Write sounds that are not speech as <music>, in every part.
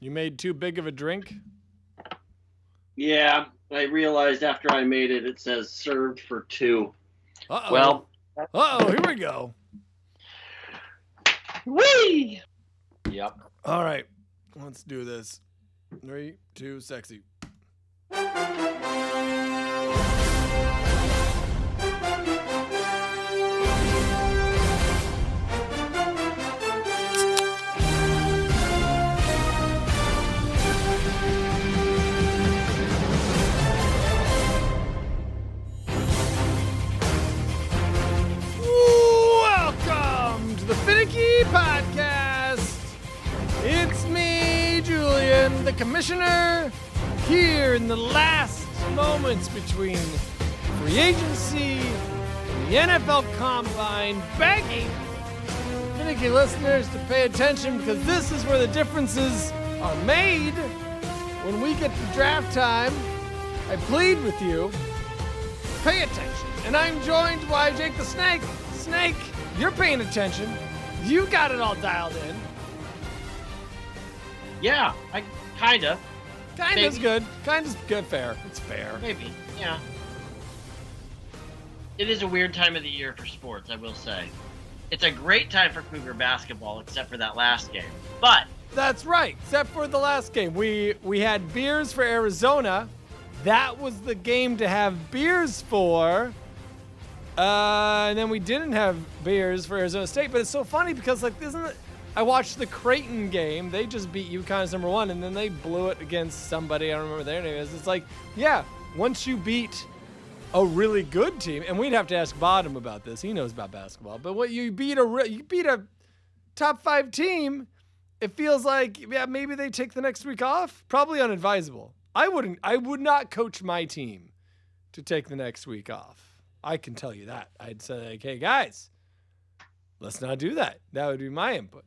You made too big of a drink? Yeah, I realized after I made it, it says served for two. Uh-oh. Well, Uh-oh, here we go. whee! Yep. All right. Let's do this. Three, two, sexy. Phinnecky Podcast. It's me, Julian, the commissioner, here in the last moments between free agency and the NFL Combine, begging Phinnecky listeners to pay attention because this is where the differences are made. When we get to draft time, I plead with you, pay attention. And I'm joined by Jake the Snake. Snake, you're paying attention. You got it all dialed in. Yeah, I kinda, Kind of Maybe. good. Kind of good. Fair. It's fair. maybe. Yeah. It is a weird time of the year for sports, I will say. It's a great time for Cougar basketball, except for that last game. But That's right. Except for the last game, we we had beers for Arizona. That was the game to have beers for. Uh, and then we didn't have beers for Arizona State. But it's so funny because like, isn't it? I watched the Creighton game. They just beat UConn as number one, and then they blew it against somebody. I don't remember their name. It's like, yeah, once you beat a really good team, and we'd have to ask Bottom about this. He knows about basketball. But what you beat a you beat a top five team, it feels like yeah maybe they take the next week off. Probably unadvisable. I wouldn't. I would not coach my team to take the next week off. I can tell you that. I'd say like, hey guys, let's not do that. That would be my input.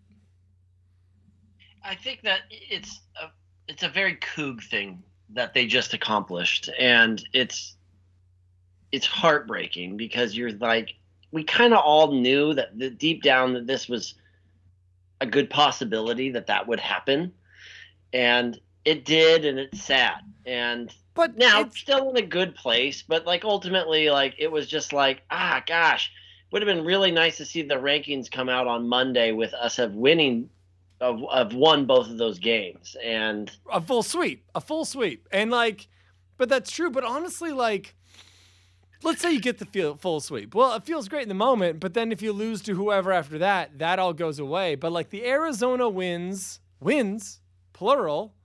I think that it's a, it's a very Coug thing that they just accomplished, and it's it's heartbreaking because you're like we kind of all knew that the, deep down that this was a good possibility that that would happen, and it did, and it's sad. And But now it's- still in a good place, but like ultimately, like it was just like ah gosh, would have been really nice to see the rankings come out on Monday with us have winning of of won both of those games, and a full sweep, a full sweep, and like, but that's true. But honestly, like, let's say you get the feel, full sweep. Well, it feels great in the moment, but then if you lose to whoever after that, that all goes away. But like the Arizona wins, wins, plural,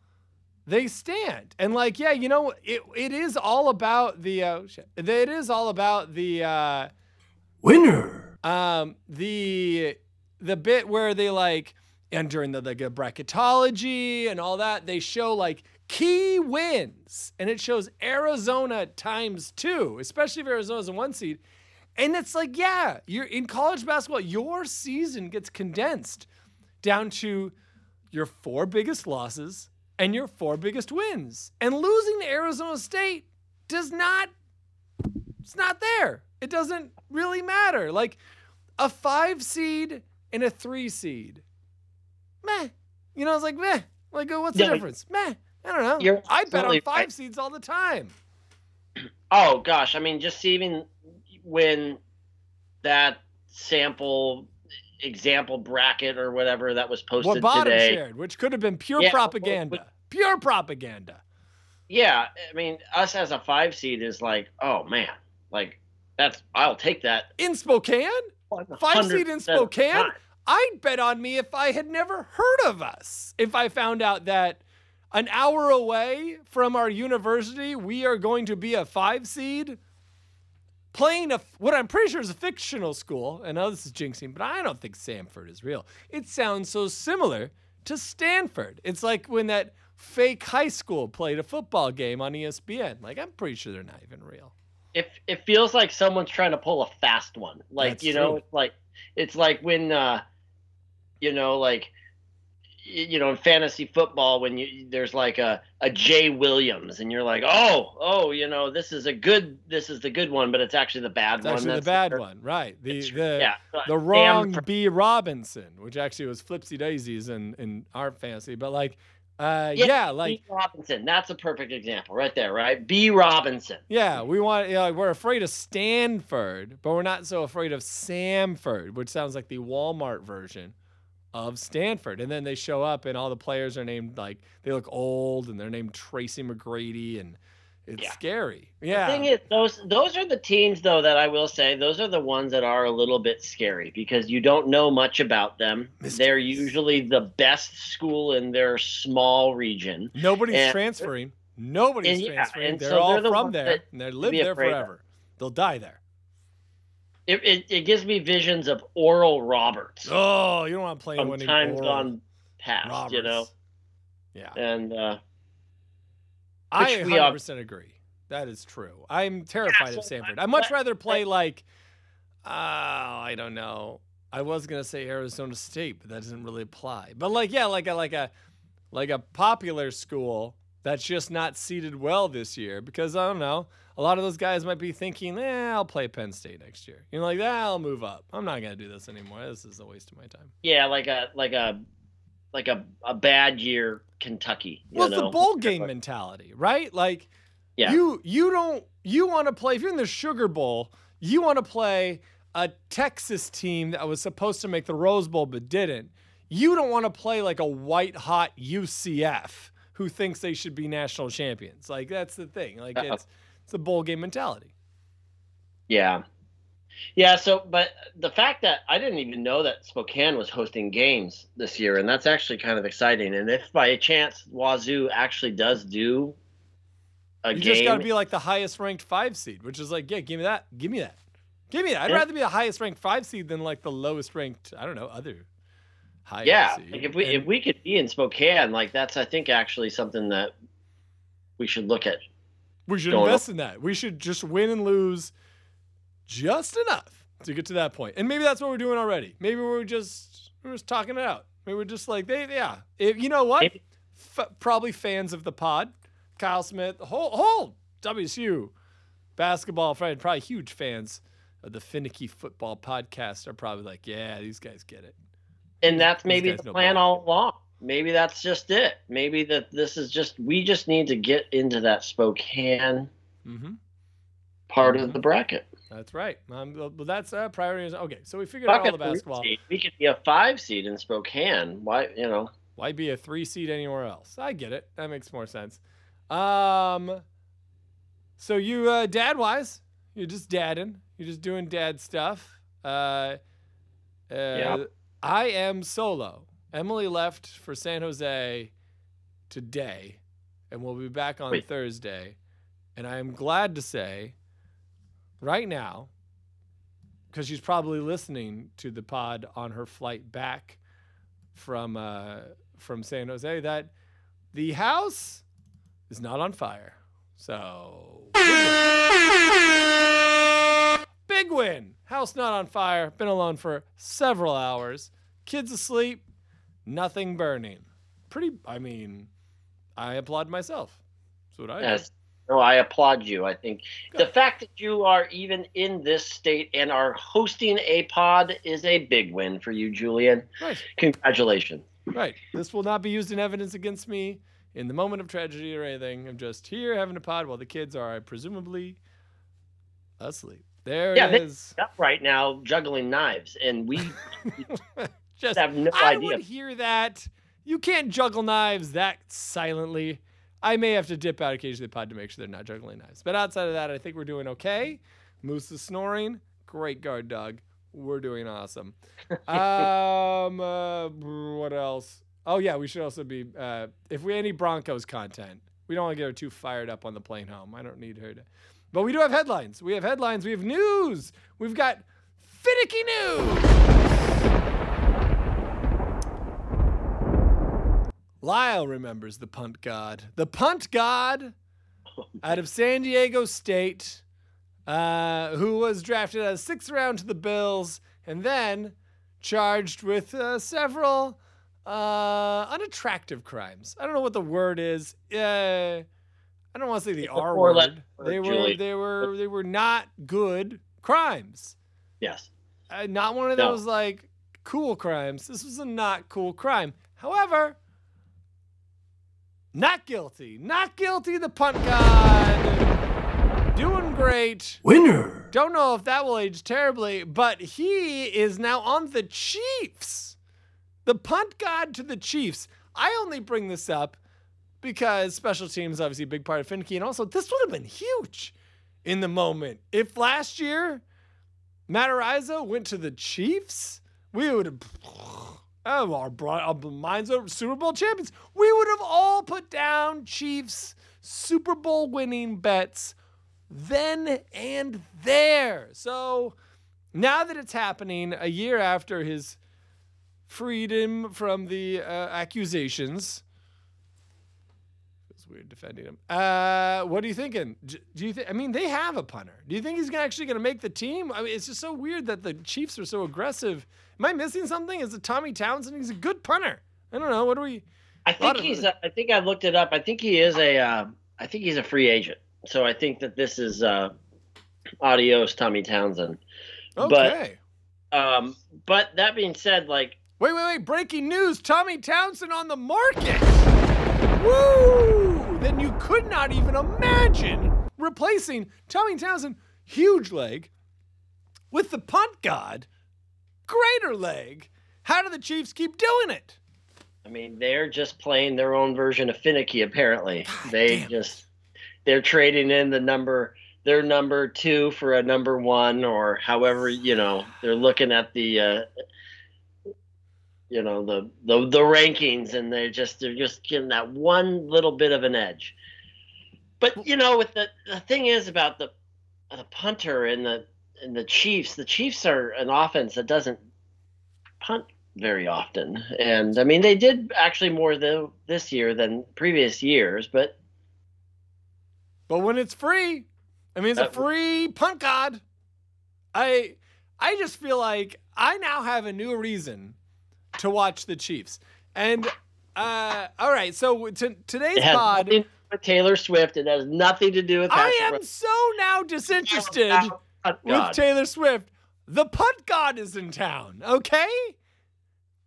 they stand. And like, yeah, you know, it it is all about the uh, shit. It is all about the uh, Winner. um the the bit where they like and during the like bracketology and all that they show like key wins and it shows arizona times two especially if arizona's a one seed and it's like yeah you're in college basketball your season gets condensed down to your four biggest losses and your four biggest wins and losing to arizona state does not it's not there. It doesn't really matter. Like a five seed and a three seed. Meh. You know, it's like meh. Like, uh, what's the Yeah, difference? Meh. I don't know. You're I bet on five right. seeds all the time. <clears throat> oh gosh, I mean, just even when that sample example bracket or whatever that was posted What bottom today. shared, which could have been pure Yeah, propaganda. but- pure propaganda. Yeah, I mean, us as a five seed is like, oh man, like that's I'll take that. In Spokane? Five seed in 100% of the Spokane? I'd bet on me if I had never heard of us. If I found out that an hour away from our university, we are going to be a five seed playing a what I'm pretty sure is a fictional school. I know this is jinxing, but I don't think Samford is real. It sounds so similar to Stanford. It's like when that fake high school played a football game on ESPN. Like I'm pretty sure they're not even real. It it feels like someone's trying to pull a fast one. Like That's you know, true. like it's like when uh, you know, like you know, in fantasy football when you there's like a a Jay Williams and you're like, oh, oh, you know, this is a good, this is the good one, but it's actually the bad It's one. actually the bad fir- one, right? The the yeah, the wrong fir- B Robinson, which actually was Flipsy Daisies in in our fantasy, but like Uh, yeah, like B. Robinson. That's a perfect example right there, right? B. Robinson. yeah, we want. You know, we're afraid of Stanford, but we're not so afraid of Samford, which sounds like the Walmart version of Stanford. And then they show up, and all the players are named like they look old, and they're named Tracy McGrady, and it's Yeah. scary. The Yeah, thing is, those those are the teams though that I will say those are the ones that are a little bit scary because you don't know much about them. They're usually the best school in their small region. nobody's and- transferring. Nobody's and yeah, transferring. and they're so all they're the from there, and they live there afraid of. forever. They'll die there. It, it, it gives me visions of Oral Roberts Oh, you don't want to play named times gone past, you know. Yeah. And uh, I Which we are- 100% agree. That is true. I'm terrified so of Samford. I'd much rather play like, oh, I don't know. I was gonna say Arizona State, but that doesn't really apply. But like, yeah, like a like a like a popular school that's just not seated well this year because I don't know. A lot of those guys might be thinking, eh, I'll play Penn State next year. You know, like that, I'll move up. I'm not gonna do this anymore. This is a waste of my time. yeah, like a like a like a, a bad year Kentucky. You well, know? it's the bowl game mentality, right? Like, Yeah. you you don't you want to play if you're in the Sugar Bowl, you want to play a Texas team that was supposed to make the Rose Bowl but didn't. You don't want to play like a white hot UCF who thinks they should be national champions. Like that's the thing. Like Uh-uh. it's it's a bowl game mentality. Yeah. Yeah, so but the fact that I didn't even know that Spokane was hosting games this year, and that's actually kind of exciting. And if by a chance Wazoo actually does do a game You game, just got to be like the highest ranked five seed, which is like, yeah, give me that, give me that, give me that. I'd Yeah. rather be the highest ranked five seed than like the lowest ranked. I don't know other high. yeah, like if we And- if we could be in Spokane, like that's I think actually something that we should look at. We should invest in that. We should just win and lose just enough to get to that point. And maybe that's what we're doing already. Maybe we're just we're just talking it out. Maybe we're just like they yeah. If, you know what? F- probably fans of the pod, Kyle Smith, whole whole WSU basketball friend, probably huge fans of the Phinnecky Football Podcast are probably like, yeah, these guys get it. And that's maybe the know plan all along. Maybe that's just it. Maybe that this is just we just need to get into that Spokane Mm-hmm. part Mhm. of the bracket. That's right. Um, well, that's uh, priority. Okay, so we figured out all the basketball. seed. We could be a five seed in Spokane. Why, you know? Why be a three seed anywhere else? I get it. That makes more sense. Um, so you uh, dad wise, you're just dadding. You're just doing dad stuff. Uh, uh, Yep. I am solo. Emily left for San Jose today, and we'll be back on Wait. Thursday. And I am glad to say, right now, because she's probably listening to the pod on her flight back from uh, from San Jose, that the house is not on fire. So <laughs> big win. House not on fire. Been alone for several hours. Kids asleep. Nothing burning. Pretty. I mean, I applaud myself. That's what I do. Yes. No, I applaud you. I think the fact that you are even in this state and are hosting a pod is a big win for you, Julian. Right. Congratulations. Right. This will not be used in evidence against me in the moment of tragedy or anything. I'm just here having a pod while the kids are presumably asleep. There Yeah, it is. Up right now, juggling knives, and we <laughs> just have no I idea. would hear that. You can't juggle knives that silently. I may have to dip out occasionally the pod to make sure they're not juggling knives. But outside of that, I think we're doing okay. Moose is snoring. Great guard dog. We're doing awesome. <laughs> um, uh, what else? Oh yeah, we should also be. Uh, if we any Broncos content, we don't want to get her too fired up on the plane home. I don't need her to. But we do have headlines. We have headlines. We have news. We've got finicky news. Lyle remembers the punt god. The punt god out of San Diego State, uh, who was drafted as sixth round to the Bills and then charged with uh, several uh, unattractive crimes. I don't know what the word is. I don't want to say the It's a R four-letter word. word, They were Julie. they were they were not good crimes. yes. Uh, not one of No. those like cool crimes. This was a not cool crime. However, Not guilty. Not guilty, the punt god. Doing great. Winner. Don't know if that will age terribly, but he is now on the Chiefs. The punt god to the Chiefs. I only bring this up because special teams obviously a big part of Phinnecky, and also this would have been huge in the moment. If last year Matt went to the Chiefs, we would have <sighs> oh, our, our minds are Super Bowl champions. We would have all put down Chiefs Super Bowl winning bets then and there. So now that it's happening a year after his freedom from the uh, accusations, feels weird defending him. Uh, what are you thinking? Do you think? I mean, they have a punter. Do you think he's actually going to make the team? I mean, it's just so weird that the Chiefs are so aggressive. Am I missing something? Is it Tommy Townsend? He's a good punter. I don't know. What do we? I think he's. Uh, I think I looked it up. I think he is a. Uh, I think he's a free agent. So I think that this is uh, adios Tommy Townsend. Okay. Um, but that being said, like Wait, wait, wait. Breaking news Tommy Townsend on the market. Woo! Then you could not even imagine replacing Tommy Townsend, huge leg, with the punt god, greater leg. How do the Chiefs keep doing it? I mean, they're just playing their own version of finicky. Apparently, God they damn. just they're trading in the number their number two for a number one, or however you know they're looking at the uh, you know the, the the rankings, and they just they're just getting that one little bit of an edge. But you know, with the the thing is about the the punter and the and the Chiefs, the Chiefs are an offense that doesn't punt very often. And I mean, they did actually more the, this year than previous years, but But when it's free, I mean, it's a free punt god. I, I just feel like I now have a new reason to watch the Chiefs. And uh, all right, so t- today's pod. with Taylor Swift. It has nothing to do with I Patrick am so now disinterested Mahomes. Oh, with Taylor Swift. The punt god is in town, okay?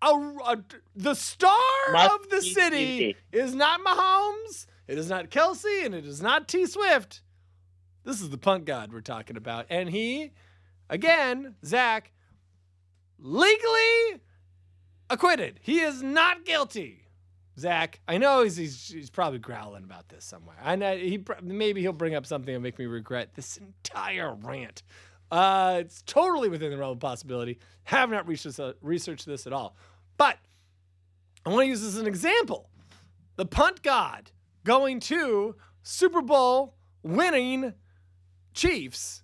A, a- the star Must of the city TV. is not Mahomes, it is not Kelce, and it is not T Swift. This is the punt god we're talking about. And he, again, Zach, legally acquitted. He is not guilty. Zach, I know he's, he's, he's probably growling about this somewhere. I know he maybe he'll bring up something that'll make me regret this entire rant. Uh, it's totally within the realm of possibility. Have not this, uh, researched this at all, but I want to use this as an example. The punt god going to Super Bowl winning Chiefs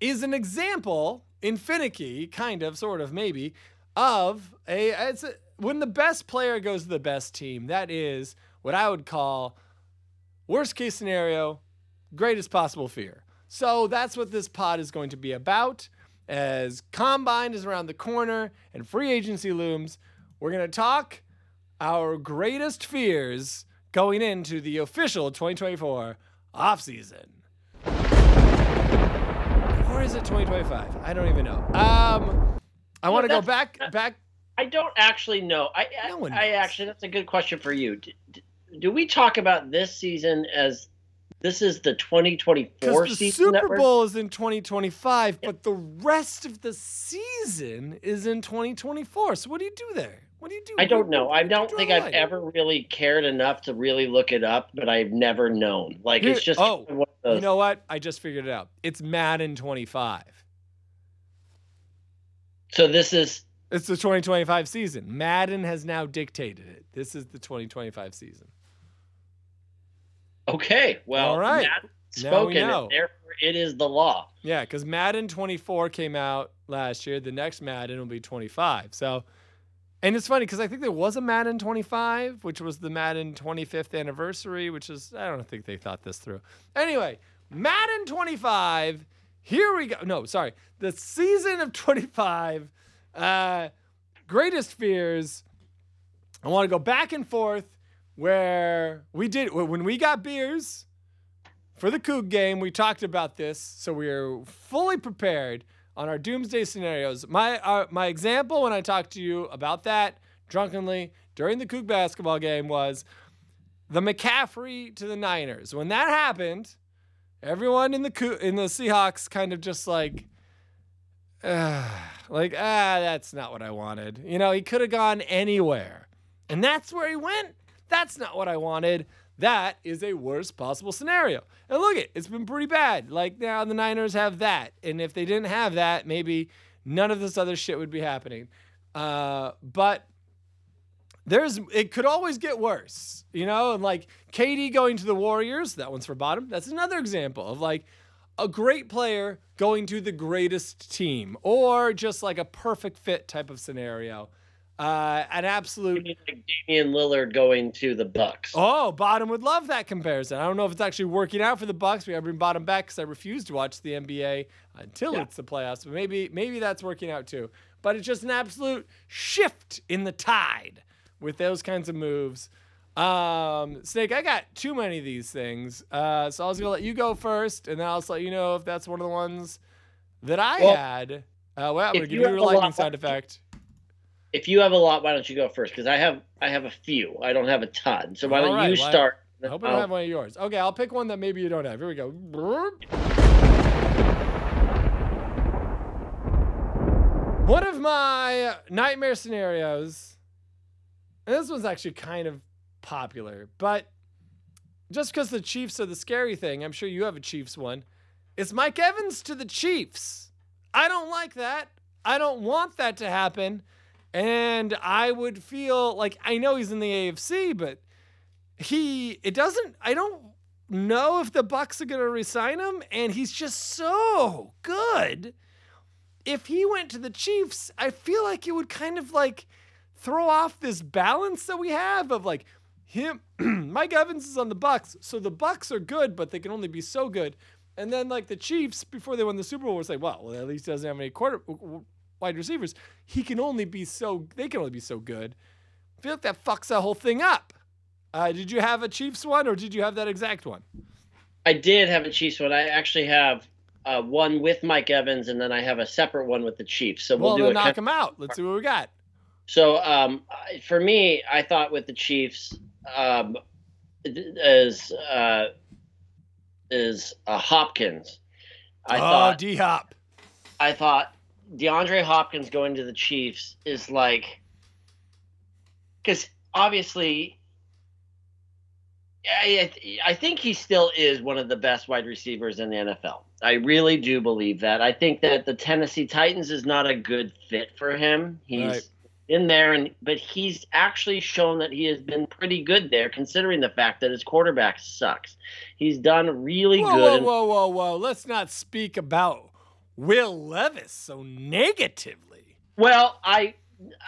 is an example in finicky, kind of, sort of, maybe, of a it's a, when the best player goes to the best team. That is what I would call worst case scenario, greatest possible fear. So that's what this pod is going to be about. As combine is around the corner and free agency looms, we're going to talk our greatest fears going into the official 2024 offseason. Or is it 2025? I don't even know. Um, I want to go back that- back. I don't actually know. I, I, No one I knows. actually, that's a good question for you. Do, do we talk about this season as this is the 2024 the season? Super Bowl is in 2025, but the rest of the season is in 2024. So what do you do there? What do you do? I don't know. I do don't think I've ever really cared enough to really look it up, but I've never known. Like Here- it's just oh, kind of one of those- You know what? I just figured it out. It's Madden 25. So this is It's the 2025 season. Madden has now dictated it. This is the 2025 season. okay. Well, All right. Matt Now we spoken, therefore it is the law. Yeah, because Madden 24 came out last year. The next Madden will be 25. So, and it's funny because I think there was a Madden 25, which was the Madden 25th anniversary, which is, I don't think they thought this through. Anyway, Madden 25, here we go. No, sorry. The season of 25, uh, greatest fears. I want to go back and forth where we did, when we got beers for the Coug game, we talked about this, so we are fully prepared on our doomsday scenarios. My uh, my example when I talked to you about that drunkenly during the Coug basketball game was the McCaffrey to the Niners. When that happened, everyone in the Coo- in the Seahawks kind of just like, uh, like ah, that's not what I wanted. You know, he could have gone anywhere, and that's where he went. That's not what I wanted. That is a worst possible scenario. And look it, it's been pretty bad. Like now the Niners have that, and if they didn't have that, maybe none of this other shit would be happening. Uh, but there's it could always get worse, you know, and like KD going to the Warriors, that one's for bottom. That's another example of like a great player going to the greatest team, or just like a perfect fit type of scenario. Uh, an absolute like Damian Lillard going to the Bucks. Oh, Bottom would love that comparison. I don't know if it's actually working out for the Bucks. We got to bring Bottom back because I refuse to watch the NBA until Yeah. it's the playoffs. But maybe maybe that's working out too. But it's just an absolute shift in the tide with those kinds of moves. Um, Snake, I got too many of these things, uh, so I was gonna let you go first, and then I'll just let you know if that's one of the ones that I Well, had. Uh, well, I'm gonna give you a lightning lot- sound effect. If you have a lot, why don't you go first? Because I have I have a few. I don't have a ton. So why All don't right, you well, start? I hope I don't have one of yours. Okay, I'll pick one that maybe you don't have. Here we go. One of my nightmare scenarios, and this one's actually kind of popular, but just because the Chiefs are the scary thing, I'm sure you have a Chiefs one. It's Mike Evans to the Chiefs. I don't like that. I don't want that to happen. And I would feel like I know he's in the AFC, but he it doesn't I don't know if the Bucks are going to resign him and he's just so good. If he went to the Chiefs, I feel like it would kind of like throw off this balance that we have of like him <clears throat> Mike Evans is on the Bucks, so the Bucks are good, but they can only be so good. And then like the Chiefs before they won the Super Bowl was like, well, well at least he doesn't have any quarter wide receivers. He can only be so they can only be so good. I feel like that fucks that whole thing up. Uh, did you have a Chiefs one or did you have that exact one? I did have a Chiefs one. I actually have uh, one with Mike Evans, and then I have a separate one with the Chiefs. So we'll, Well, do a knock him out. Let's see what we got. So um, for me, I thought with the Chiefs um, is uh, is uh, Hopkins. I oh, thought D Hop. I thought DeAndre Hopkins going to the Chiefs is like because obviously. I, I think he still is one of the best wide receivers in the NFL. I really do believe that. I think that the Tennessee Titans is not a good fit for him. He's Right. In there, and but he's actually shown that he has been pretty good there, considering the fact that his quarterback sucks. He's done really Whoa, good. whoa, whoa, whoa, whoa. Let's not speak about Will Levis so negatively. Well, I,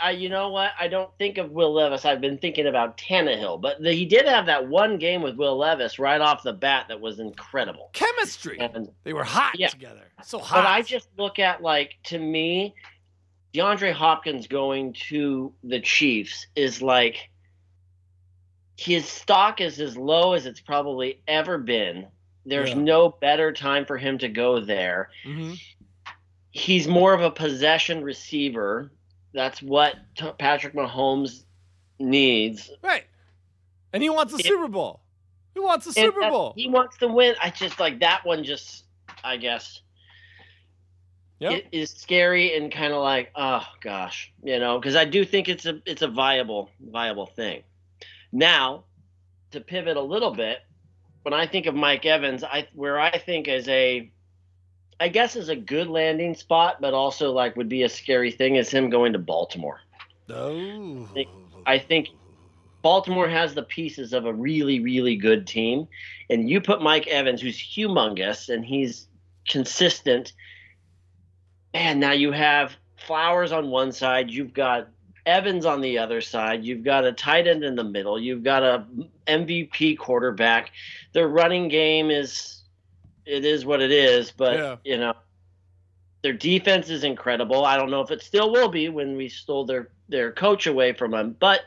I, you know what? I don't think of Will Levis. I've been thinking about Tannehill, but the, he did have that one game with Will Levis right off the bat that was incredible. Chemistry. And They were hot Yeah. together. So hot. but I just look at like to me, DeAndre Hopkins going to the Chiefs is like his stock is as low as it's probably ever been. There's Yeah. no better time for him to go there. hmm he's more of a possession receiver. That's what T- Patrick Mahomes needs. Right. And he wants a It- Super Bowl. He wants a Super Bowl. He wants to win. I just like that one. Just I guess Yep. it is scary and kind of like oh gosh, you know, because I do think it's a it's a viable viable thing. Now, to pivot a little bit, when I think of Mike Evans, I where I think is a I guess is a good landing spot, but also like would be a scary thing is him going to Baltimore. Oh. I think Baltimore has the pieces of a really, really good team. And you put Mike Evans, who's humongous and he's consistent. Man, now you have Flowers on one side, you've got Evans on the other side, you've got a tight end in the middle, you've got a MVP quarterback. Their running game is it is what it is, but Yeah. you know, their defense is incredible. I don't know if it still will be when we stole their their coach away from them, but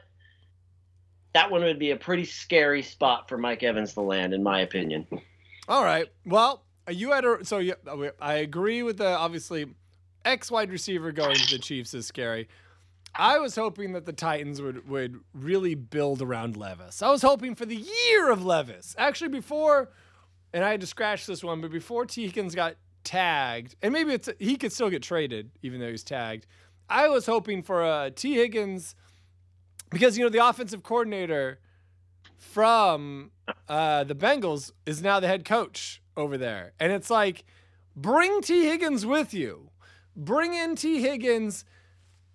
that one would be a pretty scary spot for Mike Evans to land, in my opinion. All right. Well, you had a so you, I agree with the obviously X wide receiver going to the Chiefs is scary. I was hoping that the Titans would would really build around Levis. I was hoping for the year of Levis. Actually, before, and I had to scratch this one, but before T. Higgins got tagged, and maybe it's he could still get traded even though he's tagged. I was hoping for a T. Higgins because you know the offensive coordinator from uh, the Bengals is now the head coach over there, and it's like bring T. Higgins with you, bring in T. Higgins,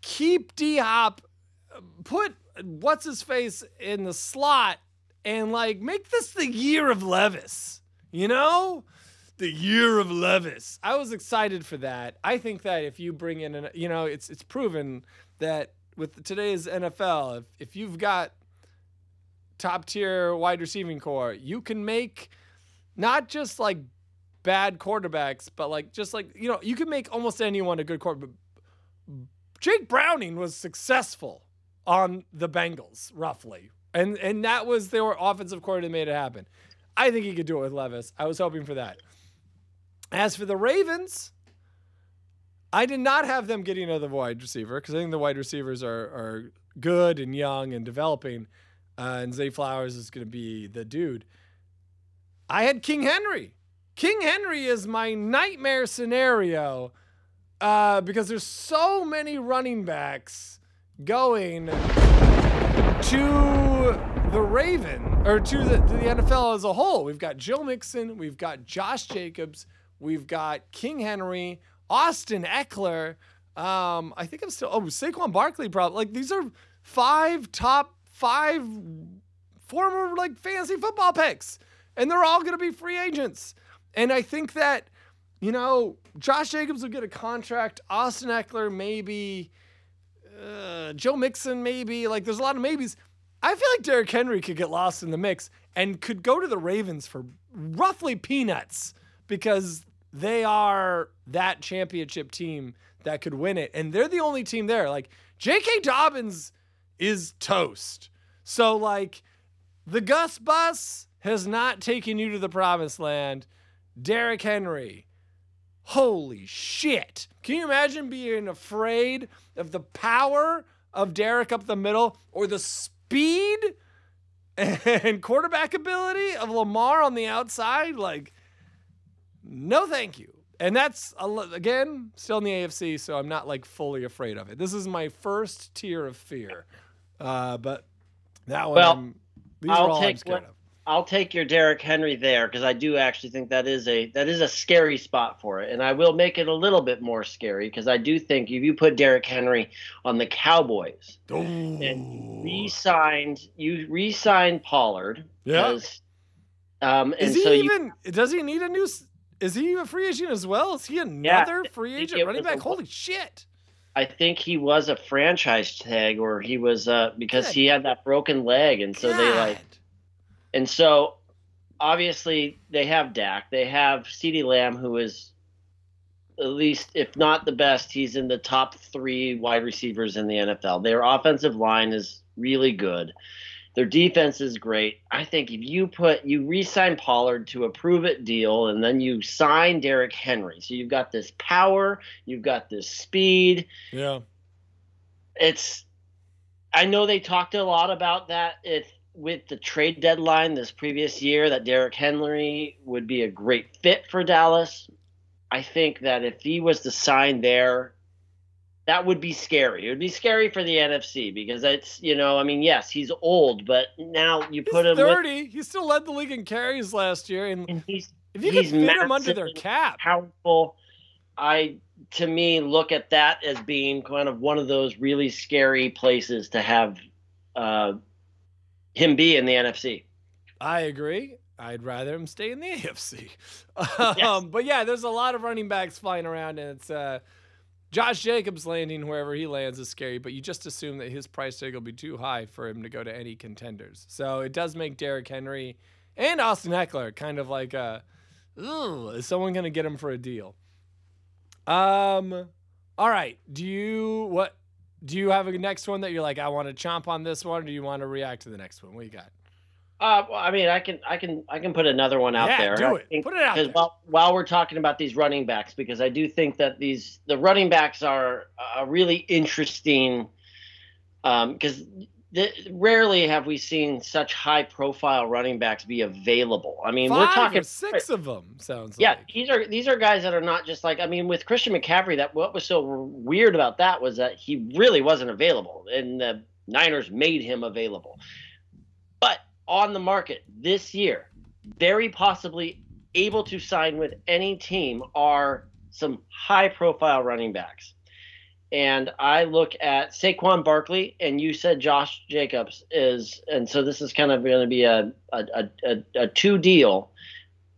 keep D Hop, put what's his face in the slot, and like make this the year of Levis, you know. The year of Levis. I was excited for that. I think that if you bring in, an, you know, it's it's proven that with today's NFL, if, if you've got top tier wide receiving core, you can make not just like bad quarterbacks, but like just like you know, you can make almost anyone a good quarterback. Jake Browning was successful on the Bengals, roughly, and and that was their offensive coordinator made it happen. I think he could do it with Levis. I was hoping for that. As for the Ravens, I did not have them getting another wide receiver because I think the wide receivers are are good and young and developing, uh, and Zay Flowers is going to be the dude. I had King Henry. King Henry is my nightmare scenario uh, because there's so many running backs going to the Raven or to the, to the NFL as a whole. We've got Joe Mixon, we've got Josh Jacobs, we've got King Henry, Austin Ekeler. Um, I think I'm still oh Saquon Barkley probably like these are five top five former like fantasy football picks, and they're all gonna be free agents. And I think that you know Josh Jacobs will get a contract. Austin Ekeler maybe. Uh, Joe Mixon maybe like there's a lot of maybes. I feel like Derrick Henry could get lost in the mix and could go to the Ravens for roughly peanuts because they are that championship team that could win it. And they're the only team there. Like J.K. Dobbins is toast. So, like, the Gus bus has not taken you to the promised land. Derrick Henry, holy shit. Can you imagine being afraid of the power of Derrick up the middle or the speed and <laughs> quarterback ability of Lamar on the outside? Like, no, thank you. And that's again still in the AFC, so I'm not like fully afraid of it. This is my first tier of fear, uh, but that one, Well, these I'll are all I'm scared of. I'll take your Derrick Henry there because I do actually think that is a that is a scary spot for it, and I will make it a little bit more scary because I do think if you put Derrick Henry on the Cowboys and re-signed you re-signed Pollard, Yeah. 'cause, um, Is he so you even? Does he need a new? Is he a free agent as well? Is he another free agent running was a back? Holy shit! I think he was a franchise tag or he was uh because Good he had that broken leg, and so they like God. And so obviously they have Dak. They have CeeDee Lamb, who is at least, if not the best, he's in the top three wide receivers in the NFL. Their offensive line is really good. Their defense is great. I think if you put you re-sign Pollard to a prove it deal and then you sign Derrick Henry. So you've got this power, you've got this speed, Yeah. it's I know they talked a lot about that if with the trade deadline this previous year that Derrick Henry would be a great fit for Dallas. I think that if he was to sign there, that would be scary. It would be scary for the NFC because it's you know I mean yes he's old but now you He's put him with, 30. He still led the league in carries last year, and and he's if you could fit him under their cap, powerful. I to me look at that as being kind of one of those really scary places to have uh, him be in the NFC. I agree. I'd rather him stay in the <laughs> AFC. Um, but yeah, there's a lot of running backs flying around, and it's uh, Josh Jacobs landing wherever he lands is scary. But you just assume that his price tag will be too high for him to go to any contenders. So it does make Derrick Henry and Austin Ekeler kind of like a, ooh, is someone going to get him for a deal? Um, all right. Do you what? Do you have a next one that you're like, I want to chomp on this one, or do you want to react to the next one? What you got? Uh, well, I mean, I can, I can, I can put another one out yeah, there. do it. Put it out because there. while, while we're talking about these running backs, because I do think that these the running backs are a really interesting um because th- rarely have we seen such high profile running backs be available. I mean, Five we're talking six of them sounds Yeah, like. these are these are guys that are not just like I mean with Christian McCaffrey that what was so weird about that was that he really wasn't available and the Niners made him available. But on the market this year, very possibly able to sign with any team are some high profile running backs. And I look at Saquon Barkley, and you said Josh Jacobs is, and so this is kind of going to be a a, a, a, two deal.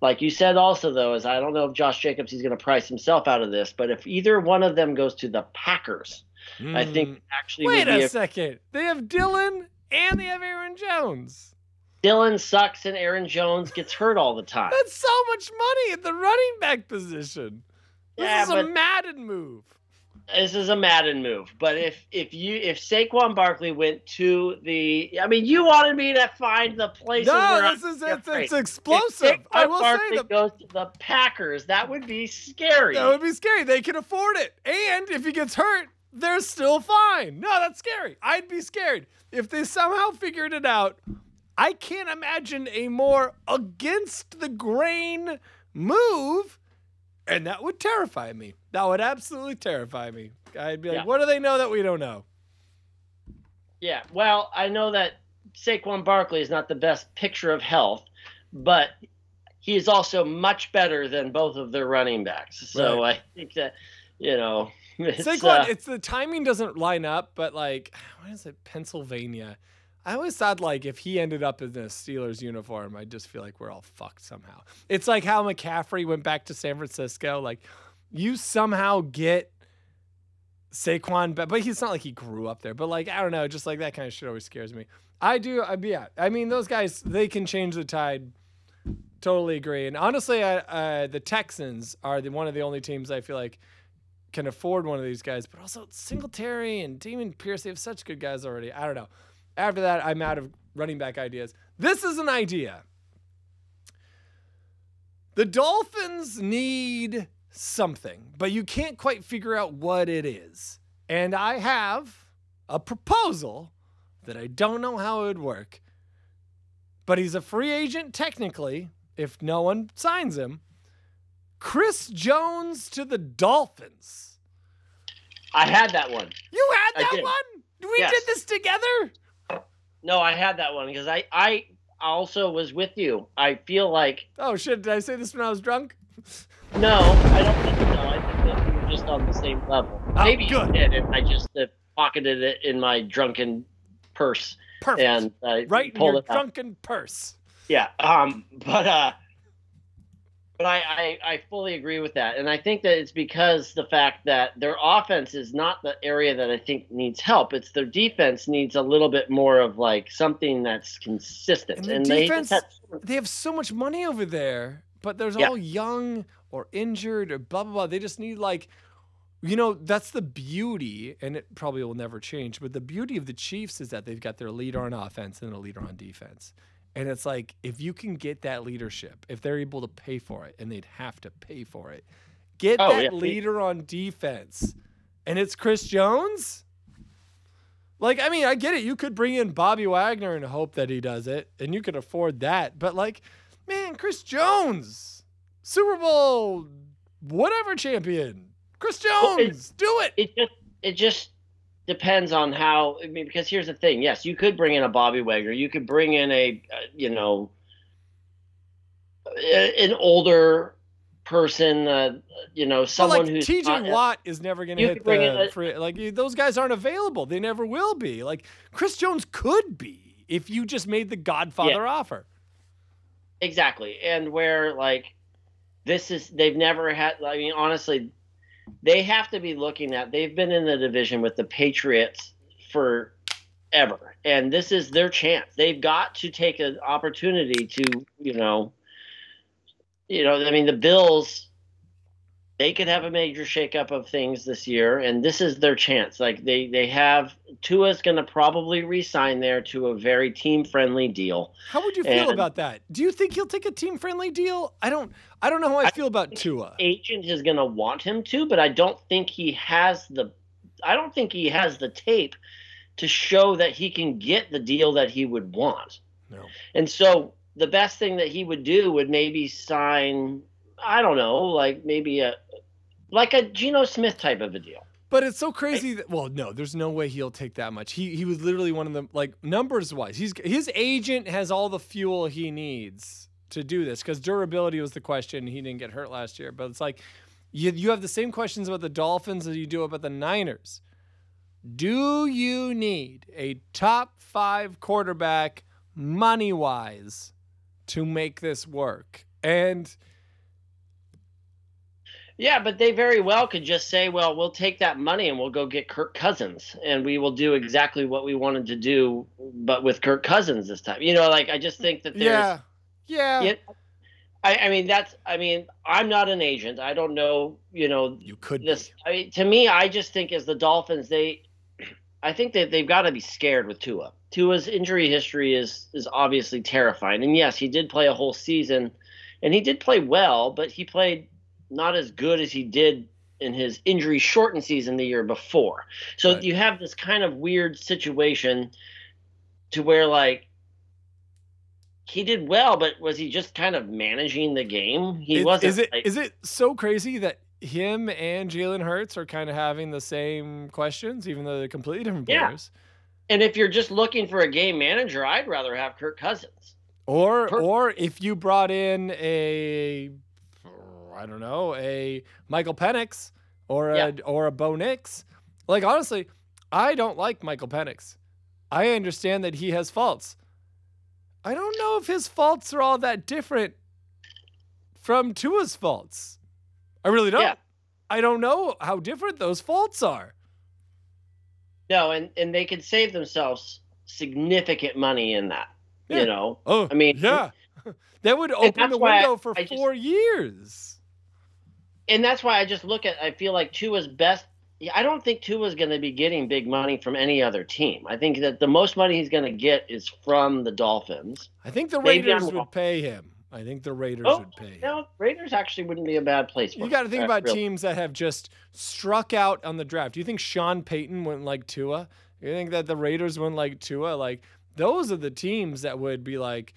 Like you said, also though, is I don't know if Josh Jacobs is going to price himself out of this, but if either one of them goes to the Packers, I think Mm. actually Wait would be a a, second. They have Dillon and they have Aaron Jones. Dillon sucks and Aaron Jones gets hurt all the time. <laughs> That's so much money at the running back position. This Yeah, is a but- Madden move. This is a Madden move. But if if you if Saquon Barkley went to the, I mean, you wanted me to find the places where No, this is it's, it's explosive. I will Barkley say that goes to the Packers. That would be scary. that would be scary. They can afford it. And if he gets hurt, they're still fine. No, that's scary. I'd be scared. If they somehow figured it out, I can't imagine a more against the grain move. And that would terrify me. That would absolutely terrify me. I'd be like, Yeah. what do they know that we don't know? Yeah, well, I know that Saquon Barkley is not the best picture of health, but he is also much better than both of their running backs. So I think that, you know, <laughs> it's, Saquon, uh, it's the timing doesn't line up, but like, <sighs> what is it? Pennsylvania. I always thought like if he ended up in the Steelers uniform, I just feel like we're all fucked somehow. It's like how McCaffrey went back to San Francisco. Like, you somehow get Saquon, but but he's not like he grew up there. But like I don't know, just like that kind of shit always scares me. I do. I yeah. I mean, those guys they can change the tide. Totally agree. And honestly, I, uh, the Texans are the one of the only teams I feel like can afford one of these guys. But also Singletary and Dameon Pierce, they have such good guys already. I don't know. After that, I'm out of running back ideas. This is an idea. The Dolphins need something, but you can't quite figure out what it is. And I have a proposal that I don't know how it would work. But he's a free agent technically if no one signs him. Chris Jones to the Dolphins. I had that one. You had that one? We Yes. did this together? No, I had that one because I, I also was with you. I feel like Oh shit, did I say this when I was drunk? no, I don't think so. I think that we were just on the same level. Oh, Maybe good. you did, and I just uh, pocketed it in my drunken purse Perfect. and I right in your it out. drunken purse. Yeah. Um. But uh. But I, I I fully agree with that, and I think that it's because the fact that their offense is not the area that I think needs help. It's their defense needs a little bit more of like something that's consistent. And they defense- just had- They have so much money over there, but there's Yeah. all young or injured or blah blah blah. They just need like you know, that's the beauty, and it probably will never change, but the beauty of the Chiefs is that they've got their leader on offense and a leader on defense. And it's like if you can get that leadership, if they're able to pay for it, and they'd have to pay for it, get Oh, that yeah. leader on defense, and it's Chris Jones. Like, I mean, I get it. You could bring in Bobby Wagner and hope that he does it, and you could afford that. But like, man, Chris Jones, Super Bowl, whatever champion, Chris Well, it- Jones, do it. it just it just depends on how. I mean, because here's the thing. Yes, you could bring in a Bobby Wagner. You could bring in a uh, you know a- an older person. Uh, you know, someone like who's TJ not- Watt is never going to hit could bring in the a- free. Like you- those guys aren't available. They never will be. Like Chris Jones could be if you just made the Godfather offer. Exactly. And where like this is they've never had I mean honestly they have to be looking at they've been in the division with the Patriots for ever. And this is their chance. They've got to take an opportunity to, you know, you know, I mean the Bills they could have a major shakeup of things this year, and this is their chance. Like they they have Tua's going to probably re-sign there to a very team-friendly deal. How would you feel about that? Do you think he'll take a team friendly deal? I don't. I don't know how I, I feel about Tua. agent is going to want him to, but I don't think he has the I don't think he has the tape to show that he can get the deal that he would want. No. And so the best thing that he would do would maybe sign, I don't know, like maybe a like a Geno Smith type of a deal. But it's so crazy that well, no, there's no way he'll take that much. He he was literally one of the like numbers wise. He's his agent has all the fuel he needs to do this because durability was the question. He didn't get hurt last year, but it's like you you have the same questions about the Dolphins as you do about the Niners. Do you need a top five quarterback money wise to make this work? And Yeah, but they very well could just say, "Well, we'll take that money and we'll go get Kirk Cousins, and we will do mm-hmm. exactly what we wanted to do, but with Kirk Cousins this time." You know, like I just think that there's, yeah, yeah, Yeah, I, I mean, that's, I mean, I'm not an agent. I don't know, you know, you could this. I mean, to me, I just think as the Dolphins, they, <clears throat> I think that they've got to be scared with Tua. Tua's injury history is is obviously terrifying, and yes, he did play a whole season, and he did play well, but he played not as good as he did in his injury shortened season the year before. So Right. you have this kind of weird situation to where like he did well, but was he just kind of managing the game? He Is- wasn't. Is it like- is it so crazy that him and Jalen Hurts are kind of having the same questions, even though they're completely different Yeah. players? and if you're just looking for a game manager, I'd rather have Kirk Cousins. Or or if you brought in a I don't know, a Michael Penix or a Yeah. or a Bo Nix. Like honestly, I don't like Michael Penix. I understand that he has faults. I don't know if his faults are all that different from Tua's faults. I really don't. Yeah. I don't know how different those faults are. No, and and they could save themselves significant money in that. Yeah. You know, Oh, I mean, yeah. <laughs> that would open the why I- window for I just- four years. And that's why I just look at. I feel like Tua's best. I don't think Tua's going to be getting big money from any other team. I think that the most money he's going to get is from the Dolphins. I think the Raiders wrong. would pay him. I think the Raiders Oh, would pay him. No, Raiders actually wouldn't be a bad place. For You got to think Uh, about really. teams that have just struck out on the draft. Do you think Sean Payton wouldn't like Tua? You think that the Raiders wouldn't like Tua? Like those are the teams that would be like,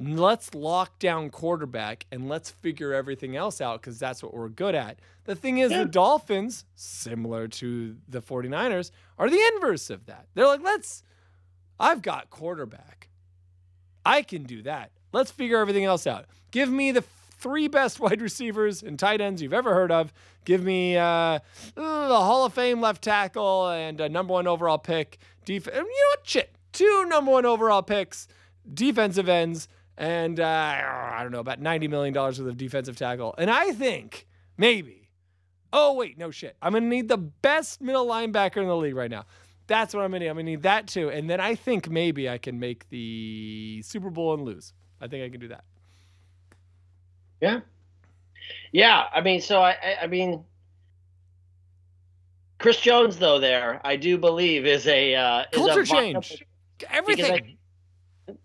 let's lock down quarterback and let's figure everything else out because that's what we're good at. The thing is, Yeah. the Dolphins, similar to the 49ers, are the inverse of that. They're like, let's, I've got quarterback. I can do that. Let's figure everything else out. Give me the three best <laughs> wide receivers and tight ends you've ever heard of. Give me uh, the Hall of Fame left tackle and a number one overall pick. Def- you know what? Shit. Two number one overall picks, defensive ends, and uh, I don't know, about $90 million worth of defensive tackle. And I think maybe, oh, wait, no shit. I'm going to need the best middle linebacker in the league right now. That's what I'm going to need. I'm going to need that too. And then I think maybe I can make the Super Bowl and lose. I think I can do that. Yeah. Yeah, I mean, so I, I, I mean, Chris Jones, though, there, I do believe is a uh, is Culture a change. Everything.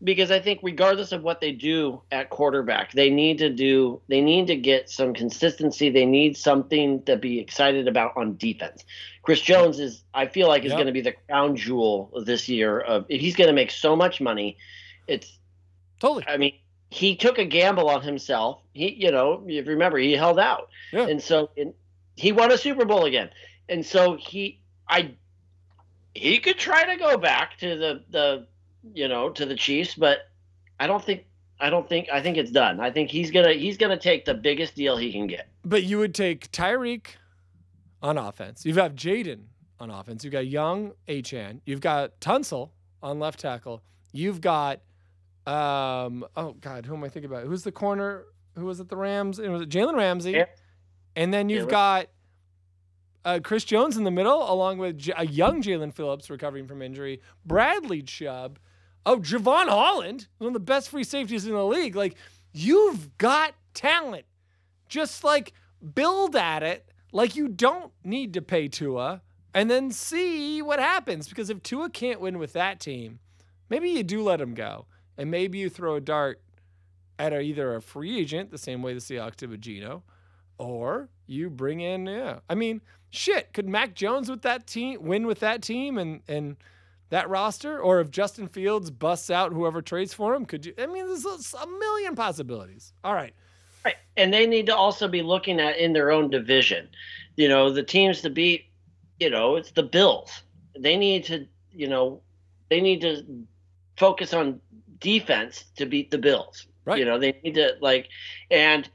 Because I think regardless of what they do at quarterback, they need to do they need to get some consistency. They need something to be excited about on defense. Chris Jones is I feel like is Yep. going to be the crown jewel this year. Of he's going to make so much money. It's totally. I mean, he took a gamble on himself. He, you know, if you remember, he held out, Yeah. and so and he won a Super Bowl again. And so he, I, he could try to go back to the the, you know, to the Chiefs, but I don't think. I don't think. I think it's done. I think he's gonna he's gonna take the biggest deal he can get. But you would take Tyreek on offense. You've got Jaden on offense. You've got Young Achane. You've got Tunsil on left tackle. You've got um oh god, who am I thinking about? Who's the corner? Who was it? The Rams? It was Jalen Ramsey. Yeah. And then you've Jalen. got uh, Chris Jones in the middle, along with J- a young Jaelan Phillips recovering from injury. Bradley Chubb. Oh, Jevon Holland, one of the best free safeties in the league. Like, you've got talent. Just like build at it like you don't need to pay Tua and then see what happens. Because if Tua can't win with that team, maybe you do let him go. And maybe you throw a dart at a, either a free agent, the same way the Seahawks did with Geno, or you bring in, yeah. I mean, shit, could Mac Jones with that team win with that team and and that roster? Or if Justin Fields busts out whoever trades for him, could you? I mean, there's a million possibilities. All right. Right. And they need to also be looking at in their own division. You know, the teams to beat, you know, it's the Bills. They need to, you know, they need to focus on defense to beat the Bills. Right. You know, they need to like and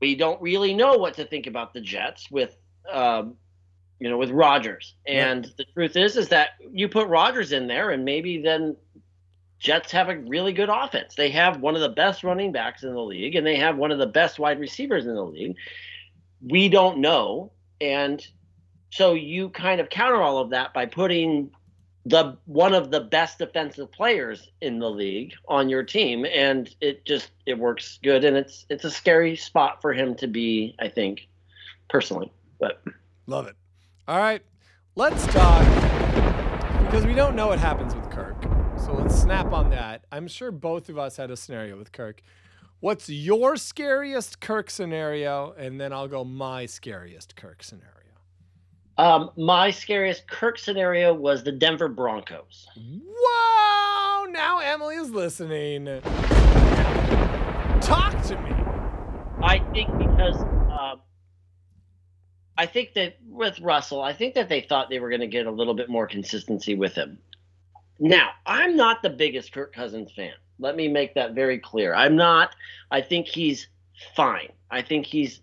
we don't really know what to think about the Jets with um you know, with Rodgers. And the truth is is that you put Rodgers in there and maybe then Jets have a really good offense. They have one of the best running backs in the league, and they have one of the best wide receivers in the league. We don't know, and so you kind of counter all of that by putting the one of the best defensive players in the league on your team, and it just it works good, and it's it's a scary spot for him to be. I think, personally, but Love it. All right. Let's talk because we don't know what happens with Kirk. So let's snap on that. I'm sure both of us had a scenario with Kirk. What's your scariest Kirk scenario? And then I'll go my scariest Kirk scenario. um, my scariest Kirk scenario was the Denver Broncos. Whoa! Now Emily is listening. Talk to me. I think because I think that with Russell, I think that they thought they were going to get a little bit more consistency with him. Now, I'm not the biggest Kirk Cousins fan. Let me make that very clear. I'm not. I think he's fine. I think he's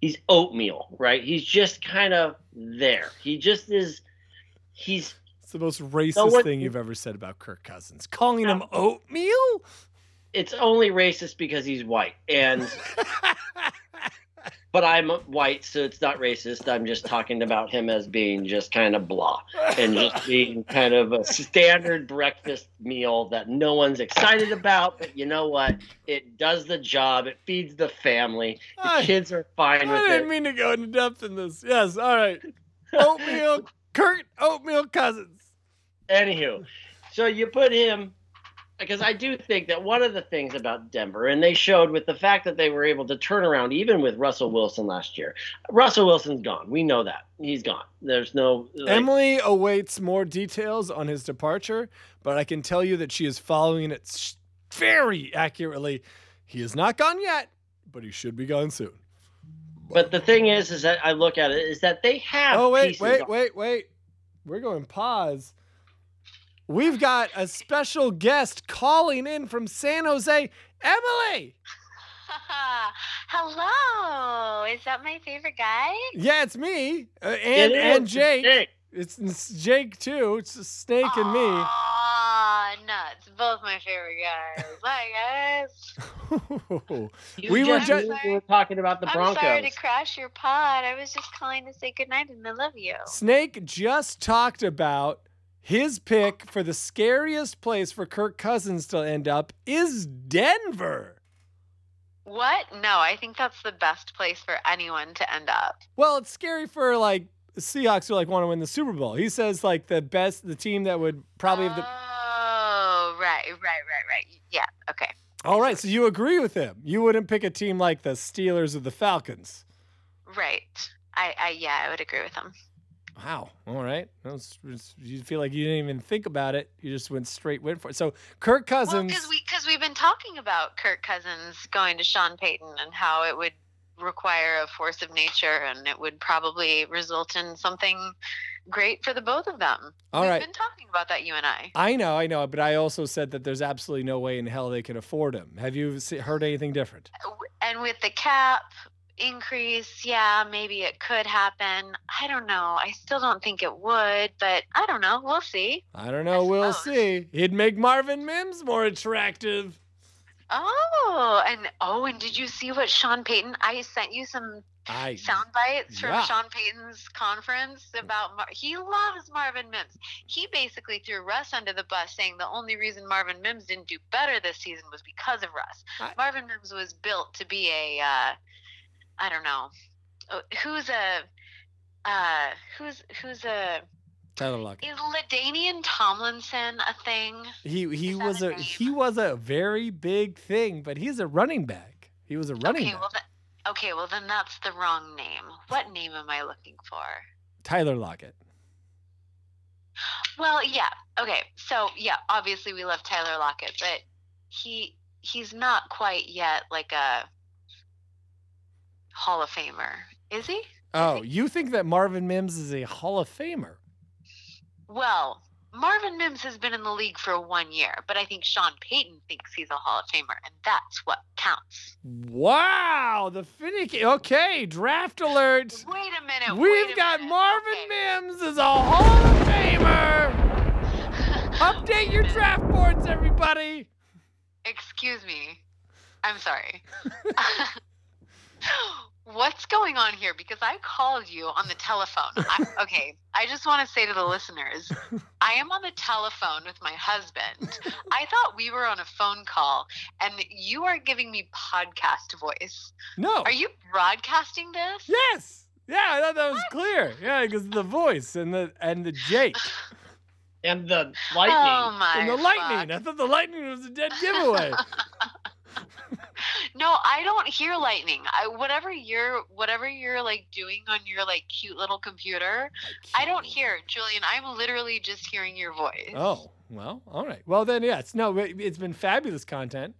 he's oatmeal, right? He's just kind of there. He just is. He's It's the most racist what- thing you've ever said about Kirk Cousins. Calling him oatmeal? it's only racist because he's white and <laughs> but I'm white, so it's not racist. I'm just talking about him as being just kind of blah and just <laughs> being kind of a standard breakfast meal that no one's excited about. But you know what? It does the job. It feeds the family. The I- kids are fine I with it. I didn't mean to go into depth in this. Yes, all right. Oatmeal, <laughs> Kirk Oatmeal Cousins. Anywho, so you put him because I do think that one of the things about Denver, and they showed with the fact that they were able to turn around even with Russell Wilson last year. Russell Wilson's gone. We know that he's gone. There's no like, Emily awaits more details on his departure, but I can tell you that she is following it very accurately. He is not gone yet, but he should be gone soon. But the thing is, is that I look at it is that they have. Oh wait, wait, on- wait, wait. We're going pause. We've got a special guest calling in from San Jose. Emily. <laughs> Hello. Is that my favorite guy? Yeah, it's me uh, and It is. and Jake. Jake. It's, it's Jake too. It's a Snake and me. Aw, nuts. Both my favorite guys. <laughs> Hi, guys. <laughs> You We were just we were talking about the I'm Broncos. sorry to crash your pod. I was just calling to say goodnight and I love you. Snake just talked about his pick for the scariest place for Kirk Cousins to end up is Denver. What? No, I think that's the best place for anyone to end up. Well, it's scary for like the Seahawks who like want to win the Super Bowl. He says like the best, the team that would probably have the. Oh, right, right, right, right. Yeah, okay. All right, so you agree with him. You wouldn't pick a team like the Steelers or the Falcons. Right. I, I yeah, I would agree with him. Wow. All right. Was- you feel like you didn't even think about it. You just went straight went for it. So Kirk Well, Cousins. because we because we've been talking about Kirk Cousins going to Sean Payton and how it would require a force of nature and it would probably result in something great for the both of them. all we've right. been talking about that, you and I. I know, I know, but I also said that there's absolutely no way in hell they can afford him. Have you heard anything different? And with the cap increase, yeah, maybe it could happen. I don't know. I still don't think it would, but I don't know. We'll see. I don't know. We'll suppose. see. He'd make Marvin Mims more attractive. Oh, and oh, and did you see what Sean Payton? I sent you some I sound bites from Yeah. Sean Payton's conference about Mar- he loves Marvin Mims. He basically threw Russ under the bus, saying the only reason Marvin Mims didn't do better this season was because of Russ. I- Marvin Mims was built to be a, uh, I don't know, uh, who's a, uh, who's who's a Tyler Lockett. is LaDainian Tomlinson a thing? He he was a a he was a very big thing, but he's a running back. He was a running okay, back. well okay, well then that's the wrong name. What name am I looking for? Tyler Lockett. Well, yeah. Okay. So, yeah, obviously we love Tyler Lockett, but he he's not quite yet like a Hall of Famer, is he? Oh, you think that Marvin Mims is a Hall of Famer? Well, Marvin Mims has been in the league for one year, but I think Sean Payton thinks he's a Hall of Famer, and that's what counts. Wow, the Phinnecky. Okay, draft alert. Wait a minute. We've a got minute. Marvin okay. Mims as a Hall of Famer. Update your draft boards, everybody. Excuse me. I'm sorry. <laughs> <laughs> <laughs> What's going on here? Because I called you on the telephone. I, <laughs> okay, I just want to say to the listeners, I am on the telephone with my husband. I thought we were on a phone call, and you are giving me podcast voice. No. Are you broadcasting this? Yes. Yeah, I thought that was clear. Yeah, because the voice and the and the Jake And the oh lightning. Oh my! and the lightning. fuck. I thought the lightning was a dead giveaway. <laughs> No, I don't hear lightning. I, whatever you're, whatever you're like doing on your like cute little computer, I don't hear it, Julian. I'm literally just hearing your voice. Oh well, all right. Well then, yes. No, it- it's been fabulous content.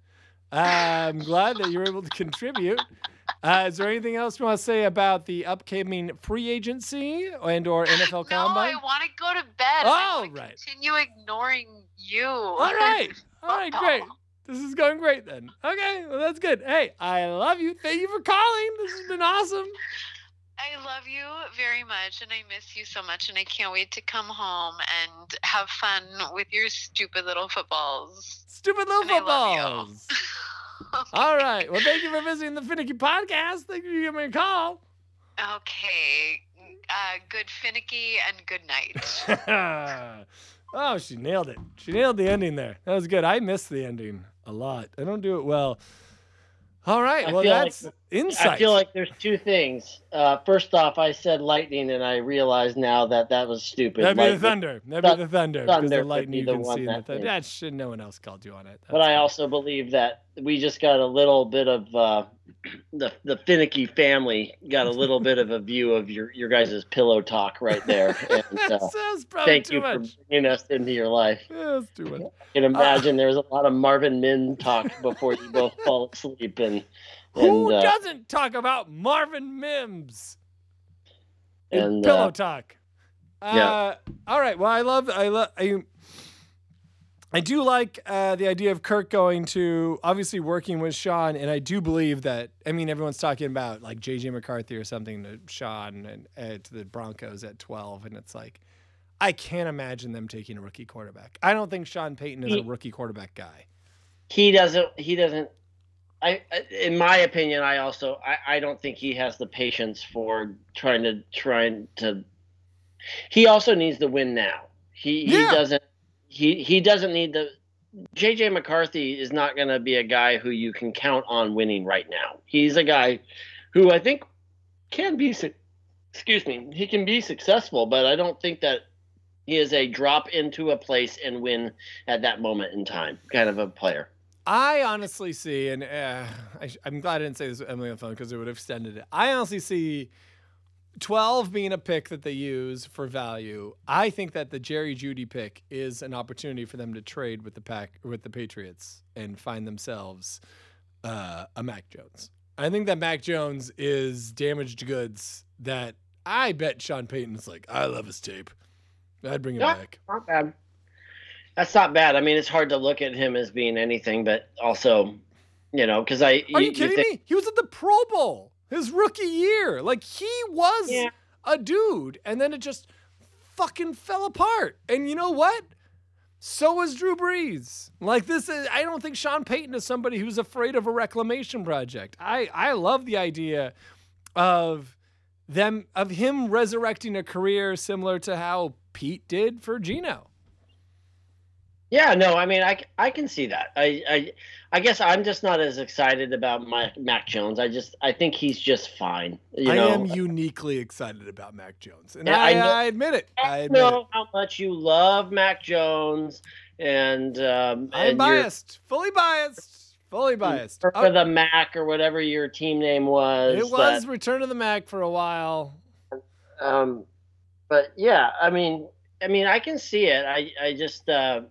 I'm glad that you're able to contribute. Uh, is there anything else you want to say about the upcoming free agency and or <laughs> NFL no, Combine? I want to go to bed. Oh, right. Continue ignoring you. All right. All right, <laughs> great. This is going great then. Okay, well that's good. Hey, I love you. Thank you for calling. This has been awesome. I love you very much, and I miss you so much, and I can't wait to come home and have fun with your stupid little footballs. Stupid little And I love you. footballs. <laughs> All right. Well, thank you for visiting the Phinnecky Podcast. Thank you for giving me a call. Okay. Uh, good Phinnecky and good night. <laughs> oh, she nailed it. She nailed the ending there. That was good. I missed the ending a lot. I don't do it well. All right. I well, feel like- that's insight. I feel like there's two things. Uh, first off, I said lightning, and I realize now that that was stupid. That'd be the thunder. That'd be the thunder. Thunder the lightning be you can one see that. That should no one else called you on it. But I fine. also believe that we just got a little bit of uh, <clears throat> the the Phinnecky family got a little bit of a view of your your guys' pillow talk right there. <laughs> And, that uh, sounds thank too you much. for bringing us into your life. Yeah, that's too much. I can imagine there was a lot of Marvin Min talk before you both fall asleep, and Who and uh, doesn't talk about Marvin Mims? And, pillow uh, talk. Uh, yeah. All right. Well, I love. I love. I, I do like uh, the idea of Kirk going to obviously working with Sean, and I do believe that. I mean, everyone's talking about like JJ McCarthy or something to Sean and uh, to the Broncos at twelve, and it's like, I can't imagine them taking a rookie quarterback. I don't think Sean Payton is a rookie quarterback guy. he doesn't he doesn't I, in my opinion i also I, I don't think he has the patience for trying to trying to he also needs to win now. He he doesn't he he doesn't need the jj mccarthy is not going to be a guy who you can count on winning right now. He's a guy who i think can be excuse me he can be successful but i don't think that he is a drop into a place and win at that moment in time kind of a player I honestly see, and uh, I, am glad I didn't say this with Emily on the phone because it would have extended it. I honestly see 12 being a pick that they use for value. I think that the Jerry Jeudy pick is an opportunity for them to trade with the pack with the Patriots and find themselves uh, a Mac Jones. I think that Mac Jones is damaged goods that I bet Sean Payton's like, I love his tape. I'd bring him Yeah. back. not bad. That's not bad. I mean, it's hard to look at him as being anything, but also, you know, because I. Are you kidding think- me? He was at the Pro Bowl his rookie year. Like he was Yeah. a dude, and then it just fucking fell apart. And you know what? So was Drew Brees. Like this is I don't think Sean Payton is somebody who's afraid of a reclamation project. I I love the idea of them of him resurrecting a career similar to how Pete did for Geno. Yeah, no, I mean, I, I can see that. I, I I guess I'm just not as excited about my Mac Jones. I just I think he's just fine. You I know, am uniquely excited about Mac Jones. And Yeah, I, I know- I admit it. I admit it. know how much you love Mac Jones, and um, I'm and biased, fully biased, fully biased. for Oh, the Mac or whatever your team name was. it was Return of the Mac for a while. Um, but yeah, I mean, I mean, I can see it. I, I just, uh,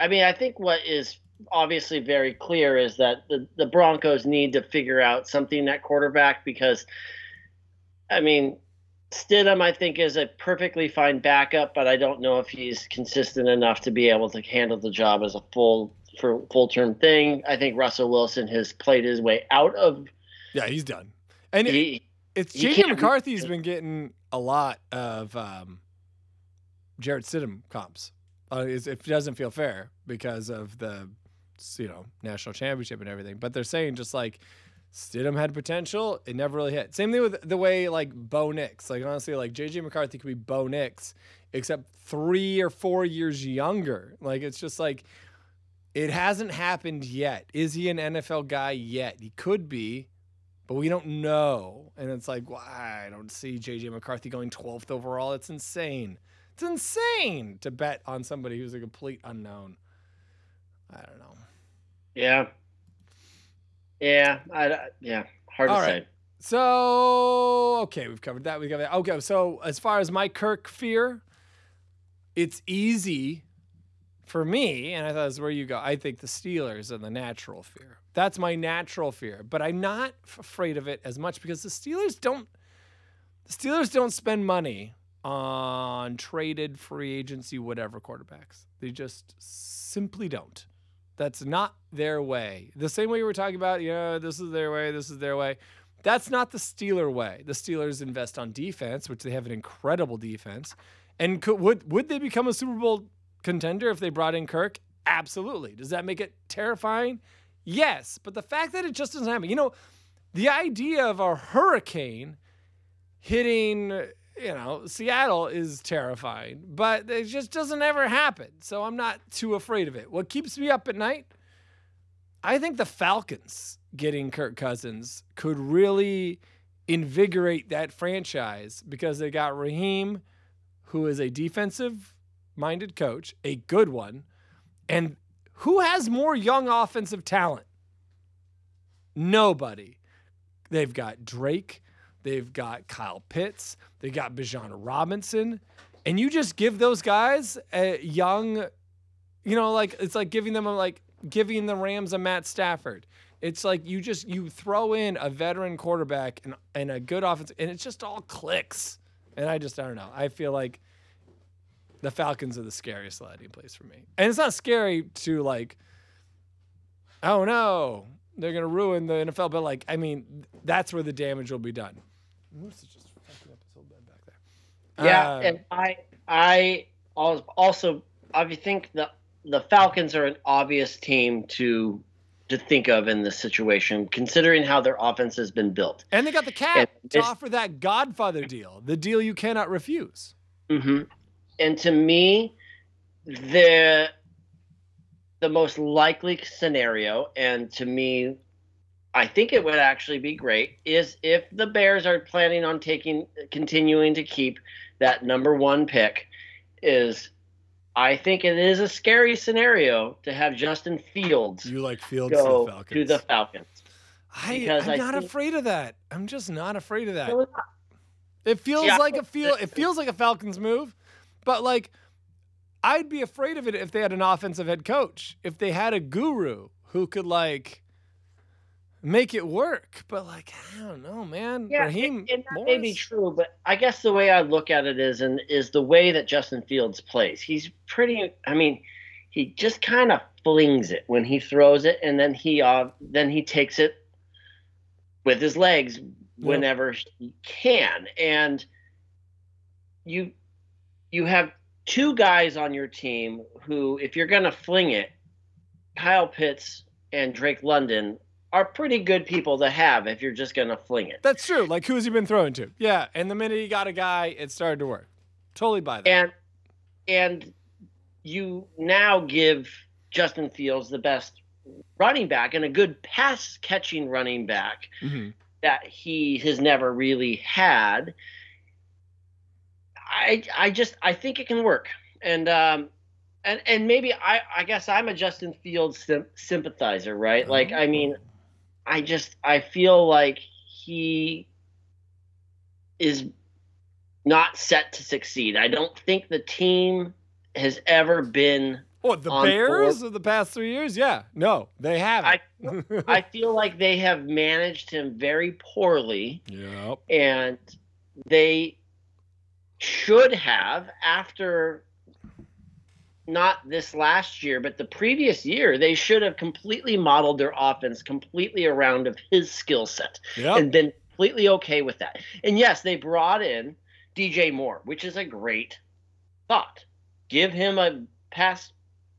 I mean, I think what is obviously very clear is that the, the Broncos need to figure out something at quarterback because, I mean, Stidham, I think, is a perfectly fine backup, but I don't know if he's consistent enough to be able to handle the job as a full for full term thing. I think Russell Wilson has played his way out of. Yeah, he's done. And it, He, it's JJ McCarthy's been getting a lot of um, Jarrett Stidham comps. Uh, it doesn't feel fair because of the you know national championship and everything. But they're saying just like Stidham had potential, it never really hit. Same thing with the way like Bo Nix. Like honestly, like JJ McCarthy could be Bo Nix, except three or four years younger. Like it's just like it hasn't happened yet. Is he an NFL guy yet? He could be, but we don't know. And it's like, well, I don't see JJ McCarthy going 12th overall. It's insane. It's insane to bet on somebody who's a complete unknown. I don't know. yeah, yeah, I, yeah, hard All to right. say. So okay, we've covered that. We covered that. Okay, so as far as my Kirk fear, it's easy for me, and I thought that's where you go. I think the Steelers are the natural fear. That's my natural fear, but I'm not afraid of it as much because the Steelers don't. The Steelers don't spend money on traded free agency whatever quarterbacks. They just simply don't. That's not their way. The same way we were talking about, you know, this is their way, this is their way. That's not the Steeler way. The Steelers invest on defense, which they have an incredible defense. And could, would would they become a Super Bowl contender if they brought in Kirk? Absolutely. Does that make it terrifying? Yes. But the fact that it just doesn't happen, you know, the idea of a hurricane hitting, you know, Seattle is terrifying, but it just doesn't ever happen. So I'm not too afraid of it. What keeps me up at night? I think the Falcons getting Kirk Cousins could really invigorate that franchise because they got Raheem, who is a defensive minded coach, a good one. And who has more young offensive talent? Nobody. They've got Drake, they've got Kyle Pitts, they got Bijan Robinson. And you just give those guys a young, you know, like it's like giving them a, like giving the Rams a Matt Stafford. It's like you just you throw in a veteran quarterback and, and a good offense, and it just all clicks. And I just I don't know. I feel like the Falcons are the scariest landing place for me. And it's not scary to like, oh no, they're gonna ruin the NFL. But like, I mean, that's where the damage will be done. Moose is just fucking up his whole bed back there. Yeah, Uh, and I I also I think the the Falcons are an obvious team to to think of in this situation, considering how their offense has been built. and they got the cap to offer that Godfather deal, the deal you cannot refuse. hmm And to me, the the most likely scenario, and to me, I think it would actually be great, is if the Bears are planning on taking continuing to keep that number one pick, is I think it is a scary scenario to have Justin Fields You like Fields to the go Falcons. to the Falcons. I, because I'm I not think- afraid of that. I'm just not afraid of that. It feels See, I like a feel. It feels like a Falcons move, but like, I'd be afraid of it if they had an offensive head coach. If they had a guru who could like make it work. But like, I don't know, man. Yeah, Raheem and that may be true, but I guess the way I look at it is, and is the way that Justin Fields plays. He's pretty. I mean, he just kind of flings it when he throws it, and then he uh, then he takes it with his legs whenever he can, and you you have two guys on your team who, if you're gonna fling it, Kyle Pitts and Drake London are pretty good people to have if you're just gonna fling it. That's true. Like, who has he been throwing to? Yeah, and the minute he got a guy, it started to work. Totally buy that. and and you now give Justin Fields the best running back and a good pass catching running back Mhm. that he has never really had. I I just I think it can work, and um, and and maybe I I guess I'm a Justin Fields sym- sympathizer, right? Like I mean, I just I feel like he is not set to succeed. I don't think the team has ever been. What the Bears board. of the past three years? Yeah, no, they haven't. I <laughs> feel like they have managed him very poorly, yep. and they should have after not this last year, but the previous year, they should have completely modeled their offense completely around of his skill set Yep. and been completely okay with that. And yes, they brought in DJ Moore, which is a great thought. Give him a pass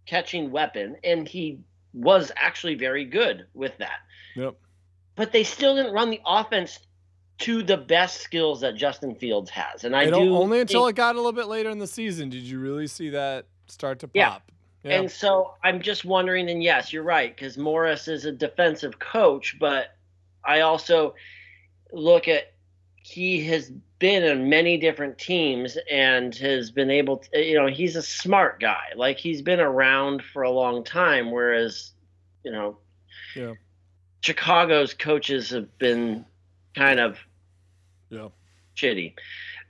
catching weapon, and he was actually very good with that. Yep. But they still didn't run the offense to the best skills that Justin Fields has. And I It do only until it got a little bit later in the season did you really see that start to Yeah. pop. Yeah. And so I'm just wondering, and yes, you're right, because Morris is a defensive coach, but I also look at he has been in many different teams and has been able to, you know, he's a smart guy. Like he's been around for a long time, whereas, you know, Yeah. Chicago's coaches have been kind of Yeah. shitty.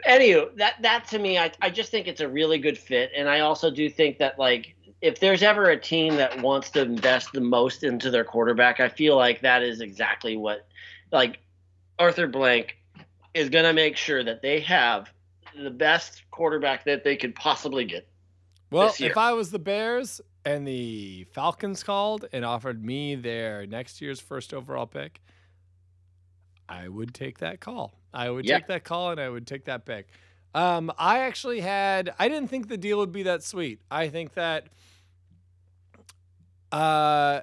Anywho, that that to me, I I just think it's a really good fit, and I also do think that like if there's ever a team that wants to invest the most into their quarterback, I feel like that is exactly what like Arthur Blank is going to make sure that they have the best quarterback that they could possibly get. Well, if I was the Bears and the Falcons called and offered me their next year's first overall pick, I would take that call. I would Yeah. take that call and I would take that pick. Um, I actually had. I didn't think the deal would be that sweet. I think that. Uh,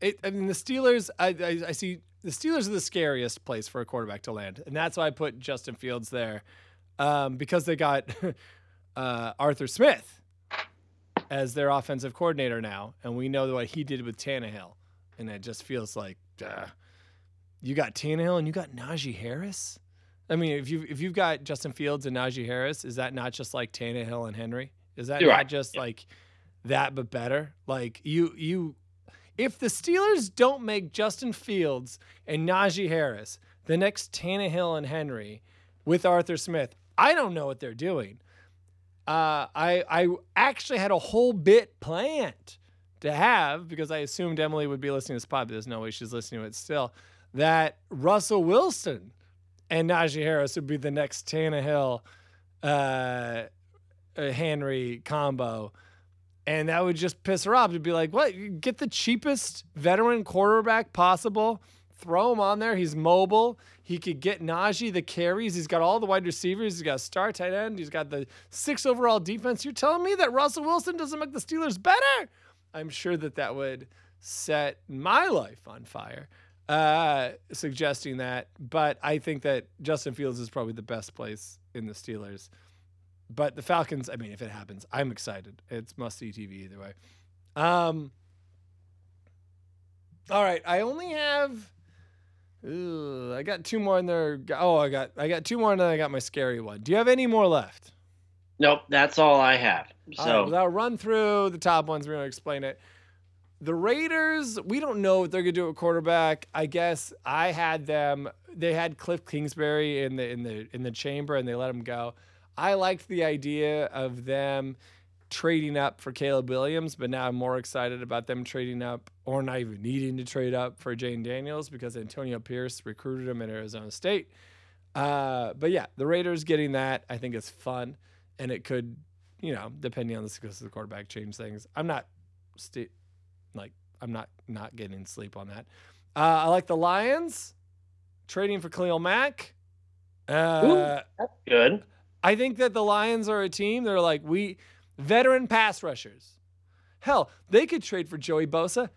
it. I mean, the Steelers. I, I I see the Steelers are the scariest place for a quarterback to land, and that's why I put Justin Fields there, um, because they got <laughs> uh, Arthur Smith as their offensive coordinator now, and we know what he did with Tannehill, and it just feels like uh, you got Tannehill and you got Najee Harris. I mean, if you if you've got Justin Fields and Najee Harris, is that not just like Tannehill and Henry? Is that You're not right. just like that but better? Like you you if the Steelers don't make Justin Fields and Najee Harris the next Tannehill and Henry with Arthur Smith, I don't know what they're doing. Uh, I I actually had a whole bit planned to have because I assumed Emily would be listening to this pod, but there's no way she's listening to it still. That Russell Wilson and Najee Harris would be the next Tannehill uh, uh, Henry combo. And that would just piss her off to be like, what? Get the cheapest veteran quarterback possible, throw him on there. He's mobile. He could get Najee the carries. He's got all the wide receivers. He's got star tight end. He's got the six overall defense. You're telling me that Russell Wilson doesn't make the Steelers better? I'm sure that that would set my life on fire, uh, suggesting that. But I think that Justin Fields is probably the best place in the Steelers. But the Falcons, I mean, if it happens, I'm excited. It's must see TV either way. Um, all right, I only have. Ooh, I got two more in there. Oh, I got I got two more, and then I got my scary one. Do you have any more left? Nope, that's all I have. All So right, well, I'll run through the top ones. We're to explain it. The Raiders, we don't know what they're to do at quarterback. I guess I had them. They had Cliff Kingsbury in the in the in the chamber, and they let him go. I liked the idea of them trading up for Caleb Williams, but now I'm more excited about them trading up or not even needing to trade up for Jayden Daniels because Antonio Pierce recruited him at Arizona State. Uh, but yeah, the Raiders getting that I think is fun, and it could, you know, depending on the success of the quarterback, change things. I'm not, sta- like, I'm not not getting sleep on that. Uh, I like the Lions trading for Khalil Mack. Uh, that's good. I think that the Lions are a team. They're like we veteran pass rushers. Hell, they could trade for Joey Bosa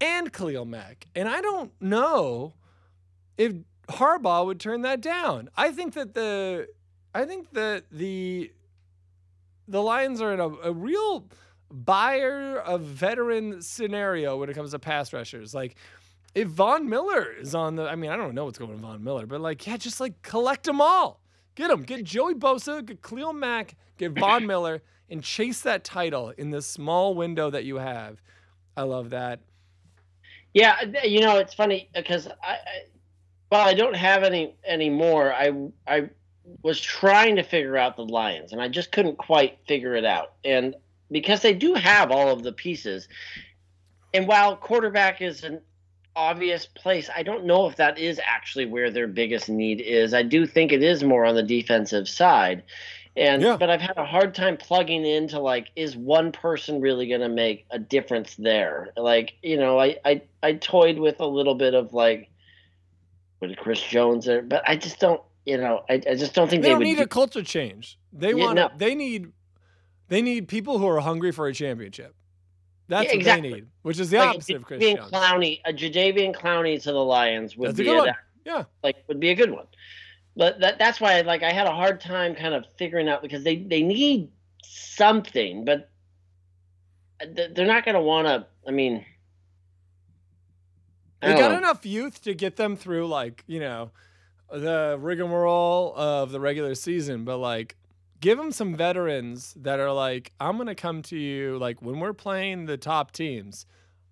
and Khalil Mack, and I don't know if Harbaugh would turn that down. I think that the I think that the the Lions are in a, a real buyer of veteran scenario when it comes to pass rushers. Like if Von Miller is on the, I mean, I don't know what's going on with Von Miller, but like, yeah, just like collect them all. Get them. Get Joey Bosa, get Khalil Mack, get Von Miller, and chase that title in this small window that you have. I love that. Yeah, uh, you know it's funny uh, because I, I, while I don't have any anymore. I I was trying to figure out the Lions, and I just couldn't quite figure it out. And because they do have all of the pieces, and while quarterback is an obvious place, I don't know if that is actually where their biggest need is. I do think it is more on the defensive side. And Yeah. but I've had a hard time plugging into like, is one person really going to make a difference there? Like, you know, I, I I toyed with a little bit of like, with Chris Jones there, but I just don't, you know, I, I just don't think They they, don't need do- a culture change. They Yeah, want. no. They need. They need people who are hungry for a championship. That's Yeah, what exactly. they need, which is the like opposite of Chris Jadeveon. Clowney, a Jadeveon Clowney to the Lions would That's a be good one. that- Yeah. like would be a good one. But that that's why like I had a hard time kind of figuring out because they they need something, but they're not going to want to. I mean, I They got know. enough youth to get them through, like you know, the rigmarole of the regular season. But like, give them some veterans that are like, I'm gonna come to you like when we're playing the top teams.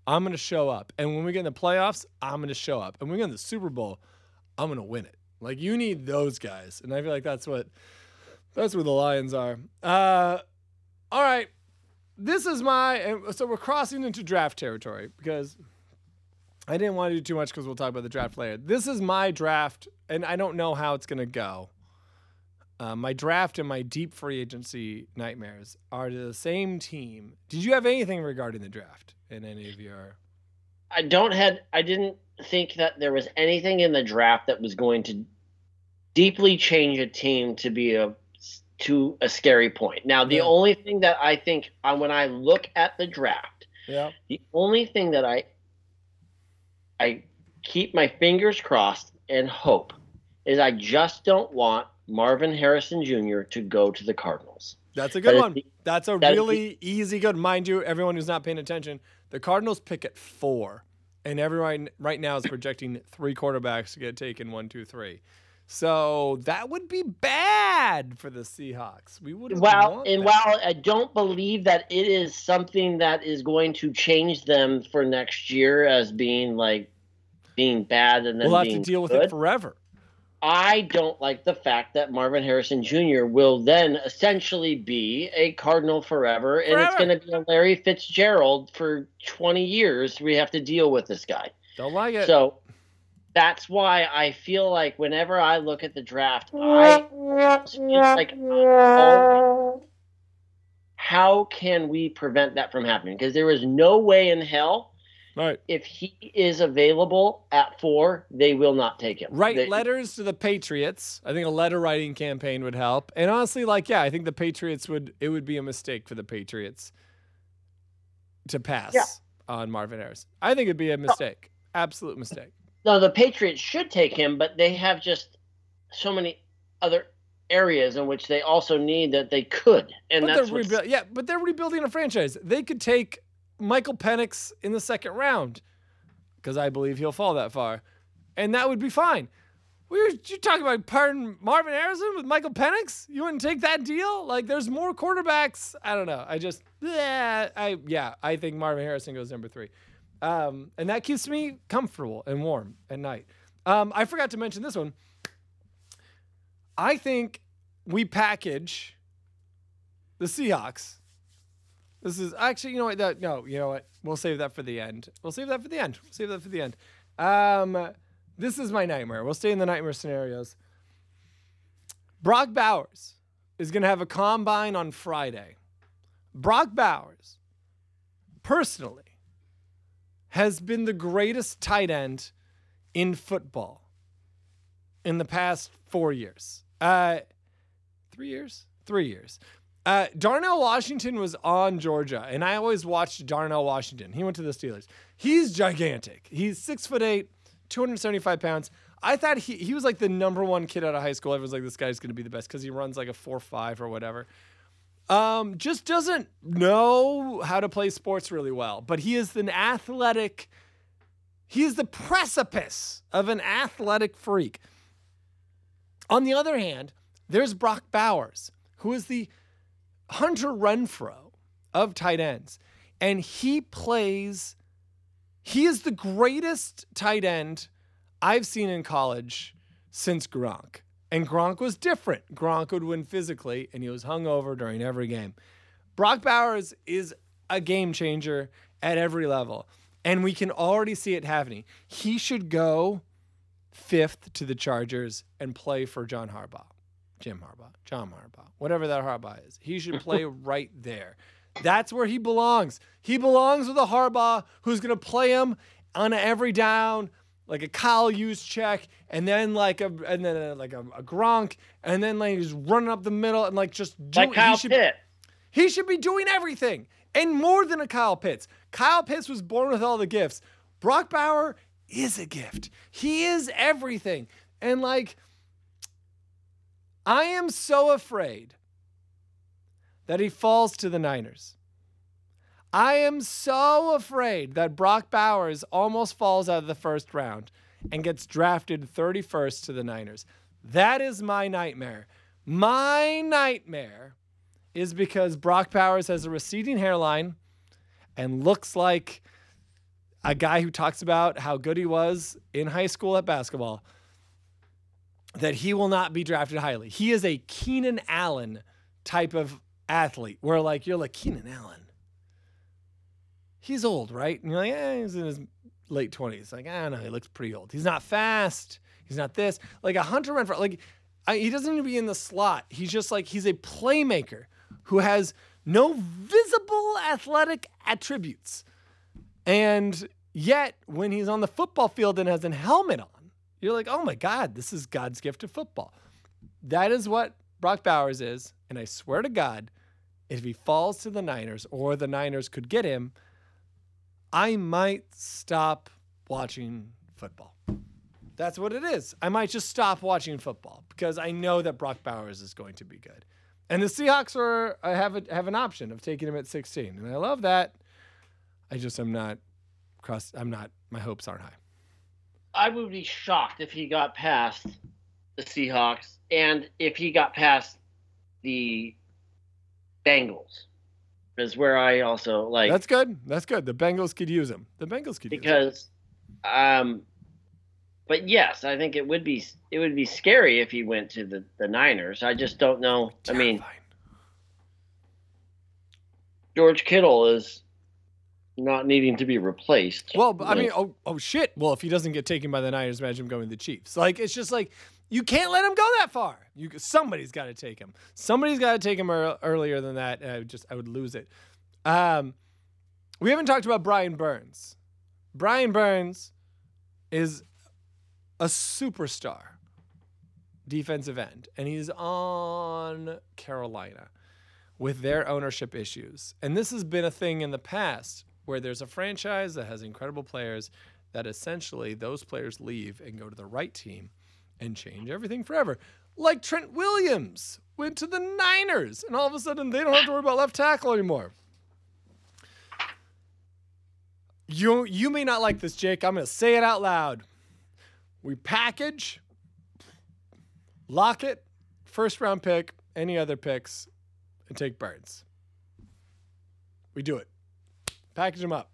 I'm gonna show up, and when we get in the playoffs, I'm gonna show up, and when we get in the Super Bowl, I'm gonna win it. Like you need those guys, and I feel like that's what that's where the Lions are. Uh, all right, this is my so we're crossing into draft territory because I didn't want to do too much because we'll talk about the draft later. This is my draft, and I don't know how it's gonna go. Uh, my draft and my deep free agency nightmares are the same team. Did you have anything regarding the draft in any of your? I don't had I didn't think that there was anything in the draft that was going to deeply change a team to be a to a scary point. Now, the Yeah. only thing that I think uh, when I look at the draft, Yeah. the only thing that I I keep my fingers crossed and hope is I just don't want Marvin Harrison Jr. to go to the Cardinals. That's a good is one. the- That's a that is the- really easy good. Mind you, everyone who's not paying attention, the Cardinals pick at four, and everyone right now is projecting three quarterbacks to get taken one, two, three. So that would be bad for the Seahawks. We would While and while I don't believe that it is something that is going to change them for next year as being like being bad and then we'll have to deal with it forever. I don't like the fact that Marvin Harrison Jr. will then essentially be a Cardinal forever, and it's going to be a Larry Fitzgerald for 20 years. We have to deal with this guy. Don't like it. So that's why I feel like whenever I look at the draft, I it's like oh, how can we prevent that from happening? Because there is no way in hell right. if he is available at four, they will not take him. Write They- letters to the Patriots. I think a letter writing campaign would help. And honestly, like, yeah, I think the Patriots would, it would be a mistake for the Patriots to pass Yeah. on Marvin Harris. I think it'd be a mistake. Absolute mistake. No, the Patriots should take him, but they have just so many other areas in which they also need that they could, and but that's they're what's, yeah, but they're rebuilding a franchise. They could take Michael Penix in the second round because I believe he'll fall that far, and that would be fine. We were you talking about pardon Marvin Harrison with Michael Penix? You wouldn't take that deal? Like, there's more quarterbacks. I don't know. I just yeah, I yeah, I think Marvin Harrison goes number three, um, and that keeps me comfortable and warm at night. Um, I forgot to mention this one. I think we package the Seahawks. This is actually, you know what? That no, you know what? We'll save that for the end. We'll save that for the end. We'll save that for the end. Um, this is my nightmare. We'll stay in the nightmare scenarios. Brock Bowers is going to have a combine on Friday. Brock Bowers, personally, has been the greatest tight end in football in the past four years. Uh, three years? Three years. Uh, Darnell Washington was on Georgia, and I always watched Darnell Washington. He went to the Steelers. He's gigantic. He's six foot eight, 275 pounds. I thought he, he was like the number one kid out of high school. Everyone's like, this guy's going to be the best because he runs like a 4 5 or whatever. Um, just doesn't know how to play sports really well, but he is an athletic, he is the precipice of an athletic freak. On the other hand, there's Brock Bowers, who is the Hunter Renfrow of tight ends. And he plays, he is the greatest tight end I've seen in college since Gronk. And Gronk was different. Gronk would win physically, and he was hungover during every game. Brock Bowers is a game changer at every level, and we can already see it happening. He should go fifth to the Chargers and play for John Harbaugh, Jim Harbaugh, John Harbaugh, whatever that Harbaugh is. He should <laughs> play right there. That's where he belongs. He belongs with a Harbaugh who's going to play him on every down, like a Kyle Juszczyk, and then like a and then a, like a, a, Gronk, and then like he's running up the middle and like just do, like Kyle he should, Pitt. He should be doing everything and more than a Kyle Pitts. Kyle Pitts was born with all the gifts. Brock Bowers is a gift. He is everything, and like I am so afraid that he falls to the Niners. I am so afraid that Brock Bowers almost falls out of the first round and gets drafted 31st to the Niners. That is my nightmare. My nightmare is because Brock Bowers has a receding hairline and looks like a guy who talks about how good he was in high school at basketball, that he will not be drafted highly. He is a Keenan Allen type of athlete where, like, you're like, Keenan Allen he's old, right? And you're like, eh, he's in his late 20s. Like, I don't know, he looks pretty old. He's not fast. He's not this. Like a Hunter Renfrow, like I, he doesn't to be in the slot. He's just like he's a playmaker who has no visible athletic attributes. And yet, when he's on the football field and has a helmet on, you're like, oh my God, this is God's gift to football. That is what Brock Bowers is. And I swear to God, if he falls to the Niners or the Niners could get him, I might stop watching football. That's what it is. I might just stop watching football because I know that Brock Bowers is going to be good. And the Seahawks are I have a, have an option of taking him at 16, and I love that. I just am not cross. I'm not. My hopes aren't high. I would be shocked if he got past the Seahawks and if he got past the Bengals is where I also like. That's good. That's good. The Bengals could use him. The Bengals could because, um, but yes, I think it would be it would be scary if he went to the the Niners. I just don't know. I mean, George Kittle is not needing to be replaced. Well, I mean, oh, oh shit. Well, if he doesn't get taken by the Niners, imagine him going to the Chiefs. Like it's just like you can't let him go that far. You somebody's got to take him. Somebody's got to take him er, earlier than that. I would just I would lose it. Um, we haven't talked about Brian Burns. Brian Burns is a superstar defensive end, and he's on Carolina with their ownership issues. And this has been a thing in the past where there's a franchise that has incredible players that essentially those players leave and go to the right team and change everything forever. Like Trent Williams went to the Niners, and all of a sudden they don't have to worry about left tackle anymore. You you may not like this, Jake. I'm gonna say it out loud. We package, Lockett, first round pick, any other picks, and take Burns. We do it. Package them up.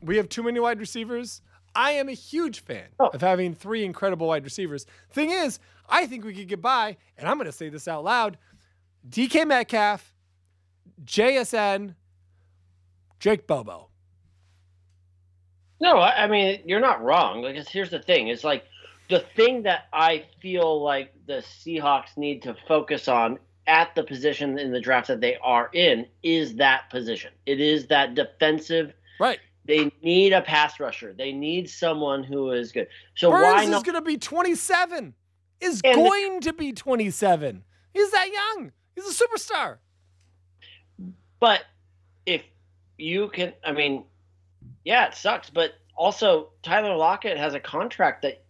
We have too many wide receivers. I am a huge fan oh. of having three incredible wide receivers. Thing is, I think we could get by, and I'm going to say this out loud DK Metcalf, JSN, Jake Bobo. No, I mean, you're not wrong. Like, here's the thing it's like the thing that I feel like the Seahawks need to focus on at the position in the draft that they are in is that position. It is that defensive right they need a pass rusher. They need someone who is good. So Burns why not? is going to be 27. Is and going the, to be 27. He's that young. He's a superstar. But if you can, I mean, yeah, it sucks. But also, Tyler Lockett has a contract that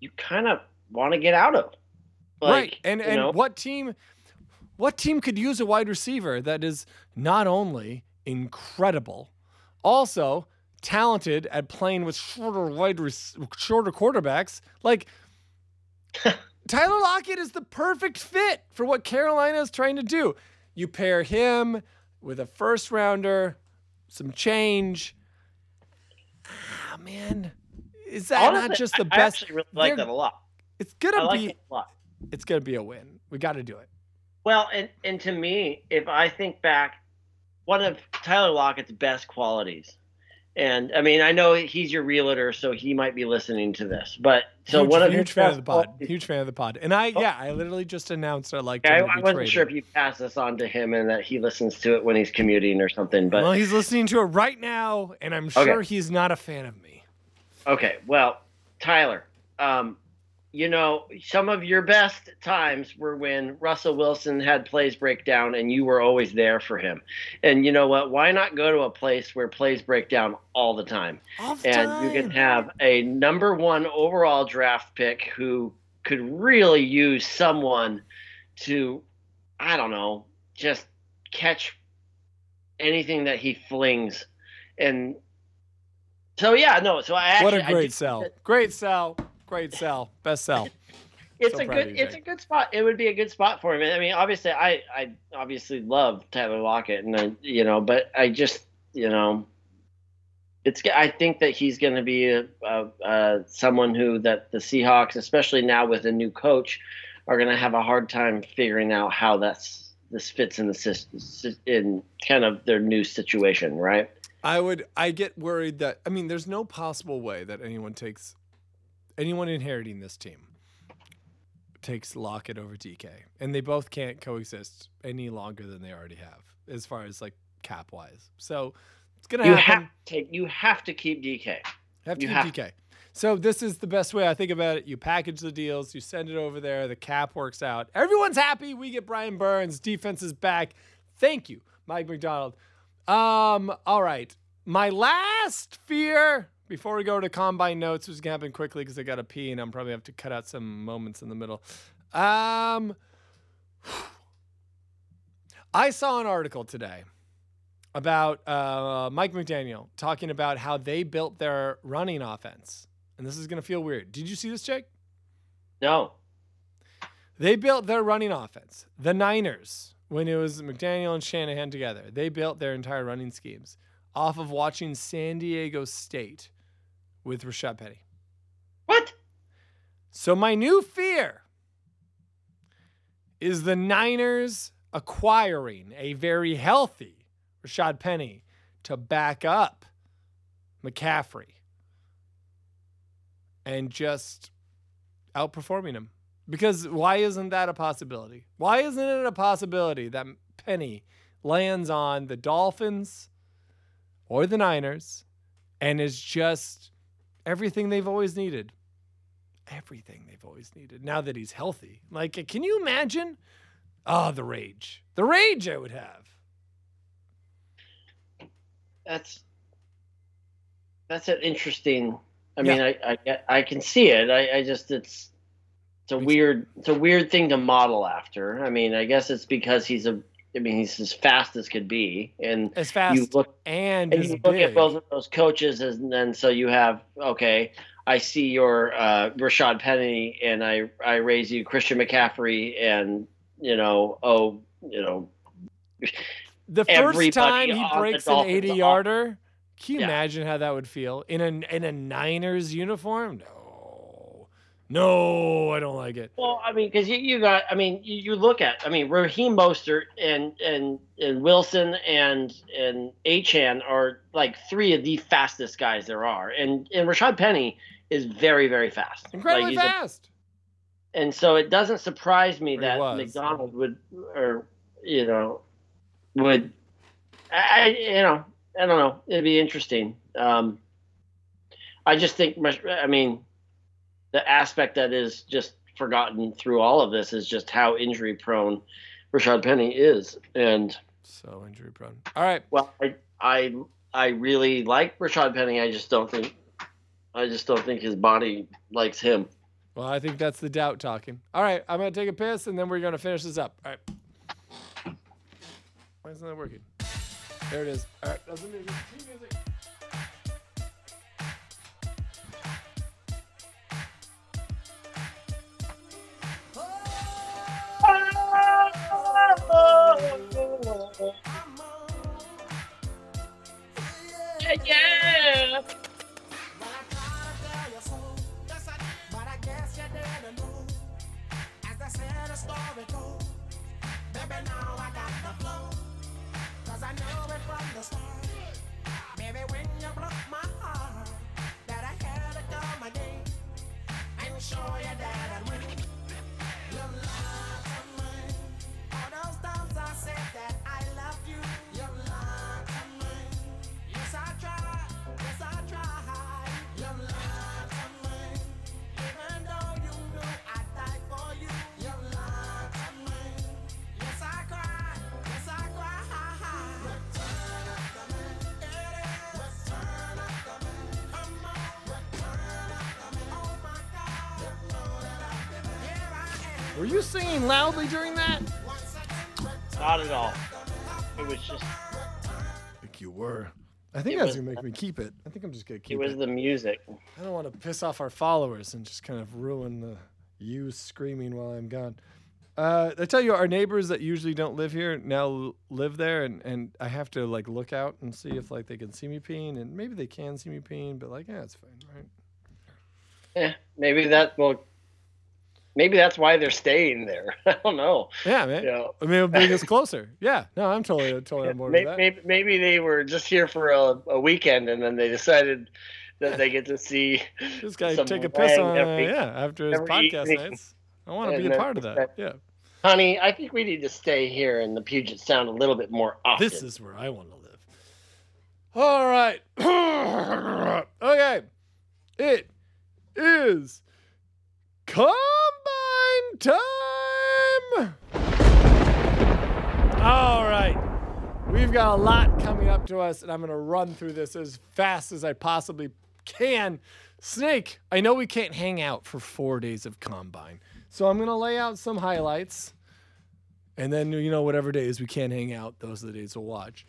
you kind of want to get out of. Like, right. And and know? what team? What team could use a wide receiver that is not only incredible also talented at playing with shorter wide shorter quarterbacks. Like <laughs> Tyler Lockett is the perfect fit for what Carolina is trying to do. You pair him with a first rounder, some change. Ah, man, is that Honestly, not just the I, best? I actually really like that a lot. It's gonna like be. a lot. it's gonna be a win. We got to do it. Well, and and to me, if I think back, one of Tyler Lockett's best qualities, and I mean, I know he's your realtor, so he might be listening to this, but so huge, one of huge fan of the pod. qualities- Huge fan of the pod. And I yeah, I literally just announced I'd like to. I, I wasn't traded. sure if you passed this on to him and that he listens to it when he's commuting or something, but well, he's listening to it right now, and I'm Okay. sure he's not a fan of me. Okay, well, Tyler, um, you know, some of your best times were when Russell Wilson had plays break down and you were always there for him. And you know what? Why not go to a place where plays break down all the time? All the And you can have a number one overall draft pick who could really use someone to, I don't know, just catch anything that he flings. And so, yeah, no, so I actually. what a great do- sell! Great sell! Great sell! Best sell! <laughs> it's So a good it's a good spot it would be a good spot for him i mean obviously i i obviously love tyler lockett and I, you know but i just you know it's i think that he's going to be a, a, a someone who that the seahawks especially now with a new coach are going to have a hard time figuring out how that's this fits in the system in kind of their new situation right I would. I get worried that. I mean, there's no possible way that anyone takes anyone inheriting this team takes Lockett over DK, and they both can't coexist any longer than they already have, as far as like cap wise. So it's gonna you happen. have to take you have to keep dk Have to You keep have DK. So this is the best way I think about it. You package the deals, you send it over there, the cap works out. Everyone's happy. We get Brian Burns, defense is back. Thank you, Mike Macdonald. Um, all right. My last fear before we go to combine notes, which is gonna happen quickly because I gotta pee and I'm probably have to cut out some moments in the middle. Um I saw an article today about uh, Mike McDaniel talking about how they built their running offense. And this is going to feel weird. Did you see this, Jake? no They built their running offense. The Niners, when it was McDaniel and Shanahan together, they built their entire running schemes off of watching San Diego State with Rashad Penny. what So my new fear is the Niners acquiring a very healthy Rashad Penny to back up McCaffrey and just outperforming him. Because why isn't that a possibility? Why isn't it a possibility that Penny lands on the Dolphins or the Niners and is just everything they've always needed? everything they've always needed now that he's healthy. Like, uh, can you imagine? Oh, the rage. The rage I would have. that's that's an interesting i Yeah. mean I, I i can see it i i just it's it's a weird it's a weird thing to model after i mean i guess it's because he's a i mean he's as fast as could be and As fast you look and and you look big. at both of those coaches and then so you have okay i see your uh rashad penny and i i raise you christian mccaffrey and you know oh you know the first time he breaks an eighty yarder. can you Yeah. imagine how that would feel in a in a Niners uniform? No. No, I don't like it. Well, I mean, because you, you got, I mean, you, you look at, I mean, Raheem Mostert and and and Wilson and and Achane are like three of the fastest guys there are, and and Rashad Penny is very very fast, Incredibly Like, he's a- fast. and so it doesn't surprise me Or that. McDonald would, or you know, would, I, I you know, I don't know, it'd be interesting. Um, I just think, I mean, the aspect that is just forgotten through all of this is just how injury prone Rashad Penny is, and So injury prone. All right. well, I I I really like Rashad Penny. I just don't think, I just don't think his body likes him. Well, I think that's the doubt talking. All right, I'm gonna take a piss and then we're gonna finish this up. All right. Why isn't that working? There it is. All right, that's the music. Yeah, yeah. Were you singing loudly during that? Not at all. It was just I think you were. I think It that's was- gonna make me keep it. I think I'm just gonna keep it was it. Was the music. I don't want to piss off our followers and just kind of ruin the you screaming while I'm gone. Uh, I tell you, our neighbors that usually don't live here now live there, and, and I have to like look out and see if like they can see me peeing, and maybe they can see me peeing, but like yeah, it's fine, right? Yeah, maybe that well maybe that's why they're staying there. <laughs> I don't know. Yeah, man. You know. I mean, it'll bring us <laughs> closer. Yeah, no, I'm totally totally on board with Maybe, that. maybe, maybe they were just here for a, a weekend and then they decided that they get to see <laughs> This guy take a piss on every- yeah after his podcast evening. nights. I want to And be a part of that. that- Yeah, honey i think we need to stay here in the puget sound a little bit more often this is where I want to live. All right. <coughs> okay. It is combine time. All right. We've got a lot coming up to us, and I'm going to run through this as fast as I possibly can. Snake, I know we can't hang out for four days of combine, so I'm going to lay out some highlights. And then, you know, whatever days we can't hang out, those are the days we'll watch.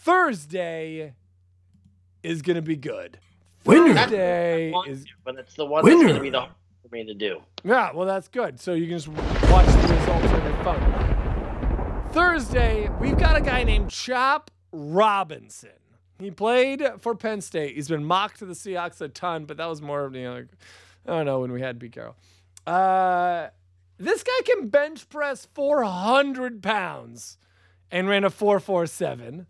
Thursday is going to be good. Winner. Thursday is but it's the one that's going to be the hard for me to do yeah, well, that's good. So you can just watch the results on your phone. Thursday, we've got a guy named Chop Robinson. He played for Penn State. He's been mocked to the Seahawks a ton, but that was more, you know, like, I don't know when we had Pete Carroll. Uh, this guy can bench press 400 pounds and ran a 447.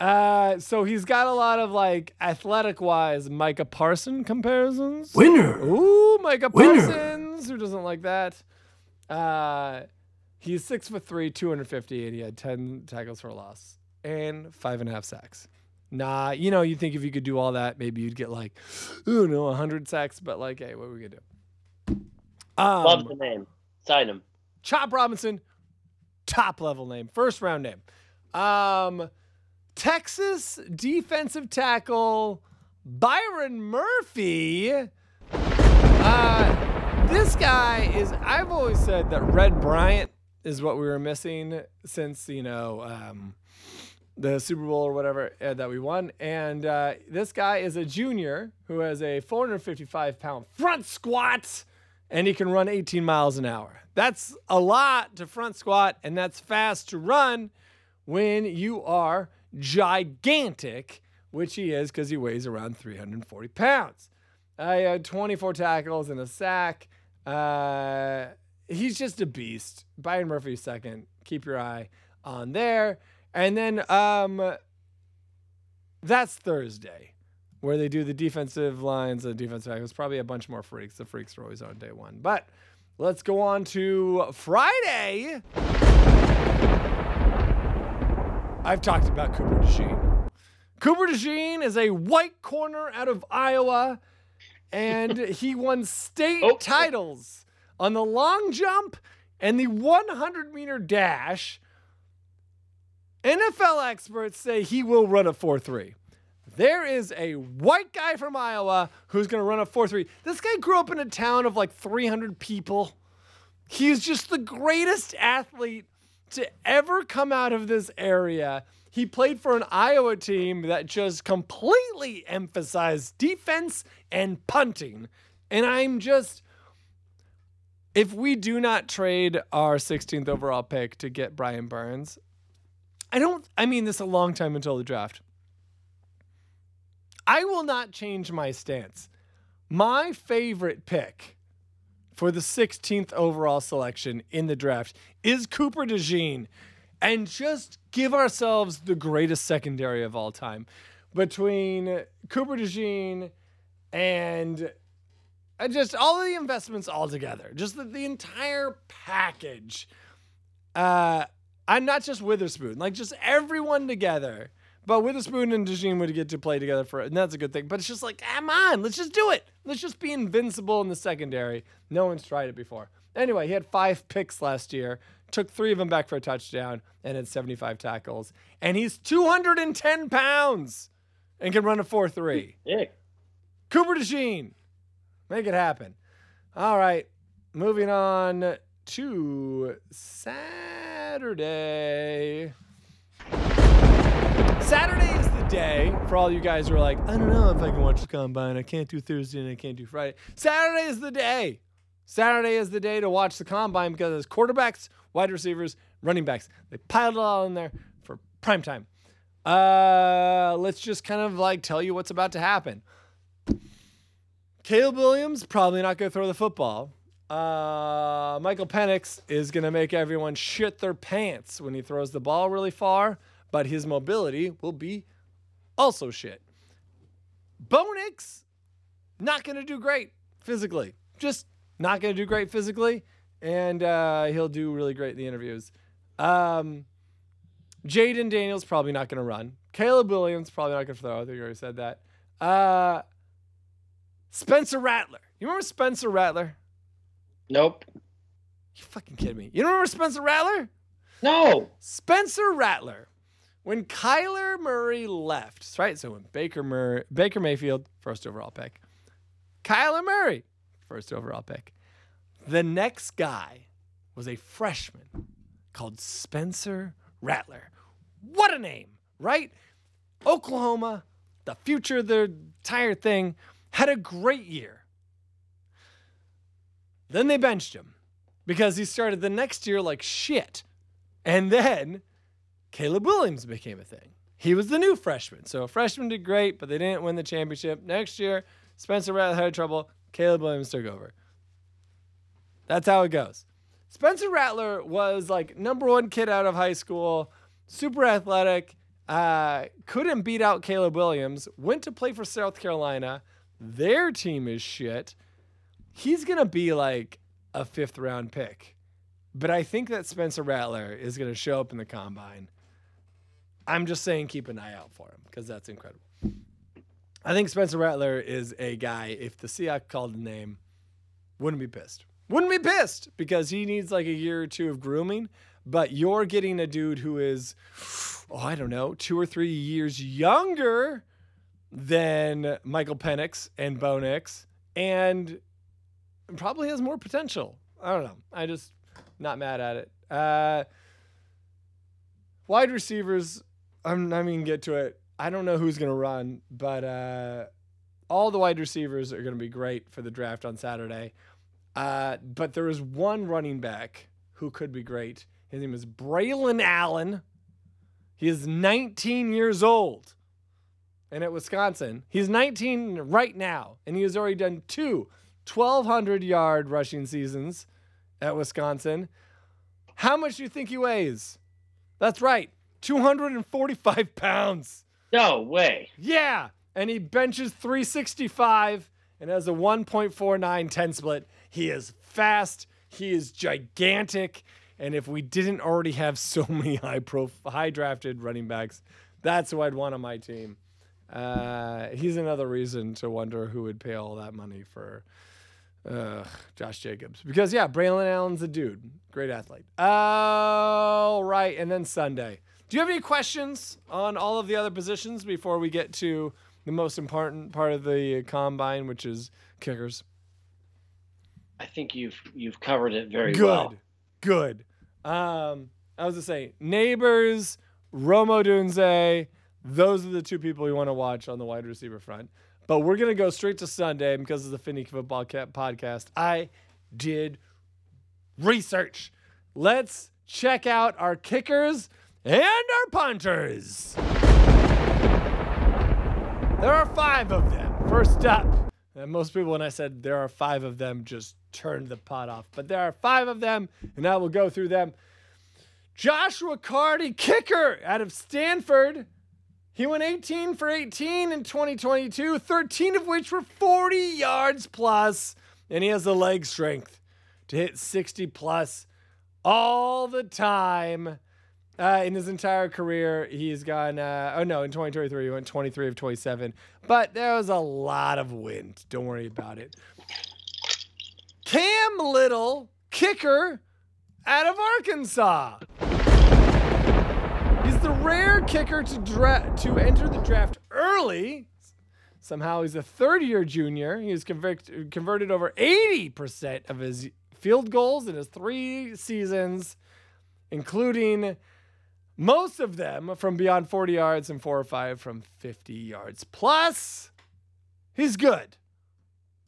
Uh, so he's got a lot of like athletic wise Micah Parson comparisons. Winner. Ooh, Micah Winner. Parsons. Who doesn't like that? Uh, he's six foot three, 250, and he had 10 tackles for a loss and five and a half sacks. Nah, you know, you think if you could do all that, maybe you'd get like, oh no, 100 sacks, but like, hey, what are we gonna do? Um, love the name sign him Chop Robinson, top level name, first round name. Um, Texas defensive tackle Byron Murphy. Uh, this guy is. I've always said that Red Bryant is what we were missing since you know um, the Super Bowl or whatever uh, that we won. And uh, this guy is a junior who has a 455 pound front squat and he can run 18 miles an hour. That's a lot to front squat, and that's fast to run when you are gigantic, which he is because he weighs around 340 pounds. I had 24 tackles and a sack. Uh, he's just a beast. Byron Murphy second. Keep your eye on there. And then um, that's Thursday where they do the defensive lines and defensive tackles. Probably a bunch more freaks. The freaks are always on day one. But let's go on to Friday. I've talked about Cooper DeJean. Cooper DeJean is a white corner out of Iowa, and <laughs> he won state Oh. titles on the long jump and the 100 meter dash. NFL experts say he will run a 4 3. There is a white guy from Iowa who's going to run a 4 3. This guy grew up in a town of like 300 people. He's just the greatest athlete to ever come out of this area. He played for an Iowa team that just completely emphasized defense and punting. And I'm just, if we do not trade our 16th overall pick to get Brian Burns, I don't, I mean this a long time until the draft. I will not change my stance. My favorite pick for the 16th overall selection in the draft is Cooper DeJean. And just give ourselves the greatest secondary of all time between Cooper DeJean and just all of the investments all together, just the, the entire package. Uh, I'm not just Witherspoon, like just everyone together. But Witherspoon and DeJean would get to play together for it, and that's a good thing. But it's just like, come on, let's just do it. Let's just be invincible in the secondary. No one's tried it before. Anyway, he had five picks last year, took three of them back for a touchdown, and had 75 tackles. And he's 210 pounds and can run a 4 3. yeah Cooper DeJean, make it happen. All right. moving on to Saturday. Saturday is the day for all you guys who are like, I don't know if I can watch the combine. I can't do Thursday and I can't do Friday. Saturday is the day. Saturday is the day to watch the combine because it's quarterbacks, wide receivers, running backs. They piled it all in there for prime time. Uh, let's just kind of like tell you what's about to happen. Caleb Williams probably not going to throw the football. Uh, Michael Penix is going to make everyone shit their pants when he throws the ball really far, but his mobility will be also shit. Bo Nix, not going to do great physically. Just not going to do great physically, and uh, he'll do really great in the interviews. Um, Jayden Daniels probably not going to run. Caleb Williams probably not going to throw. I think you already said that. Uh, Spencer Rattler. You remember Spencer Rattler? Nope. You fucking kidding me? You don't remember Spencer Rattler? No. Spencer Rattler. When Kyler Murray left, right? So when Baker Murray, Baker Mayfield, first overall pick. Kyler Murray, first overall pick. The next guy was a freshman called Spencer Rattler. What a name, right? Oklahoma, the future of the entire thing, had a great year. Then they benched him because he started the next year like shit. And then Caleb Williams became a thing. He was the new freshman. So freshman did great, but they didn't win the championship. Next year, Spencer Rattler had trouble. Caleb Williams took over. That's how it goes. Spencer Rattler was like number one kid out of high school, super athletic, uh, couldn't beat out Caleb Williams, went to play for South Carolina. Their team is shit. He's going to be like a fifth round pick. But I think that Spencer Rattler is going to show up in the combine. I'm just saying keep an eye out for him because that's incredible. I think Spencer Rattler is a guy, if the Seahawks called a name, wouldn't be pissed. Wouldn't be pissed because he needs like a year or two of grooming. But you're getting a dude who is, oh, I don't know, two or three years younger than Michael Penix and Bo Nix and probably has more potential. I don't know. I just not mad at it. Uh, wide receivers, I'm not even get to it. I don't know who's gonna run, but uh, all the wide receivers are gonna be great for the draft on Saturday. Uh, but there is one running back who could be great. His name is Braylon Allen. He is 19 years old. And at Wisconsin, he's 19 right now, and he has already done two 1,200 yard rushing seasons at Wisconsin. How much do you think he weighs? That's right, 245 pounds. No way. Yeah. And he benches 365 and has a 1.49 10 split. He is fast. He is gigantic. And if we didn't already have so <laughs> many high prof- high drafted running backs, that's who I'd want on my team. Uh, he's another reason to wonder who would pay all that money for uh, Josh Jacobs. Because, yeah, Braylon Allen's a dude. Great athlete. All right. And then Sunday. Do you have any questions on all of the other positions before we get to the most important part of the combine, which is kickers? I think you've you've covered it very Good. well. Good. Um, I was to say, Nabers, Rome Odunze, those are the two people we want to watch on the wide receiver front. But we're gonna go straight to Sunday because of the Finny Football Cat podcast. I did research. Let's check out our kickers and our punters. There are five of them. First up, and most people, when I said there are five of them, just turned the pot off. But there are five of them, and I will go through them. Joshua Karty, kicker out of Stanford. He went 18 for 18 in 2022, 13 of which were 40 yards plus, and he has the leg strength to hit 60 plus all the time. Uh, in his entire career, he's gone. Uh, oh no, in 2023, he went 23 of 27. But there was a lot of wind. Don't worry about it. Cam Little, kicker out of Arkansas. He's the rare kicker to dra- to enter the draft early. Somehow he's a third year junior. He was convict- converted over 80% of his field goals in his three seasons, including most of them from beyond 40 yards and four or five from 50 yards plus. He's good,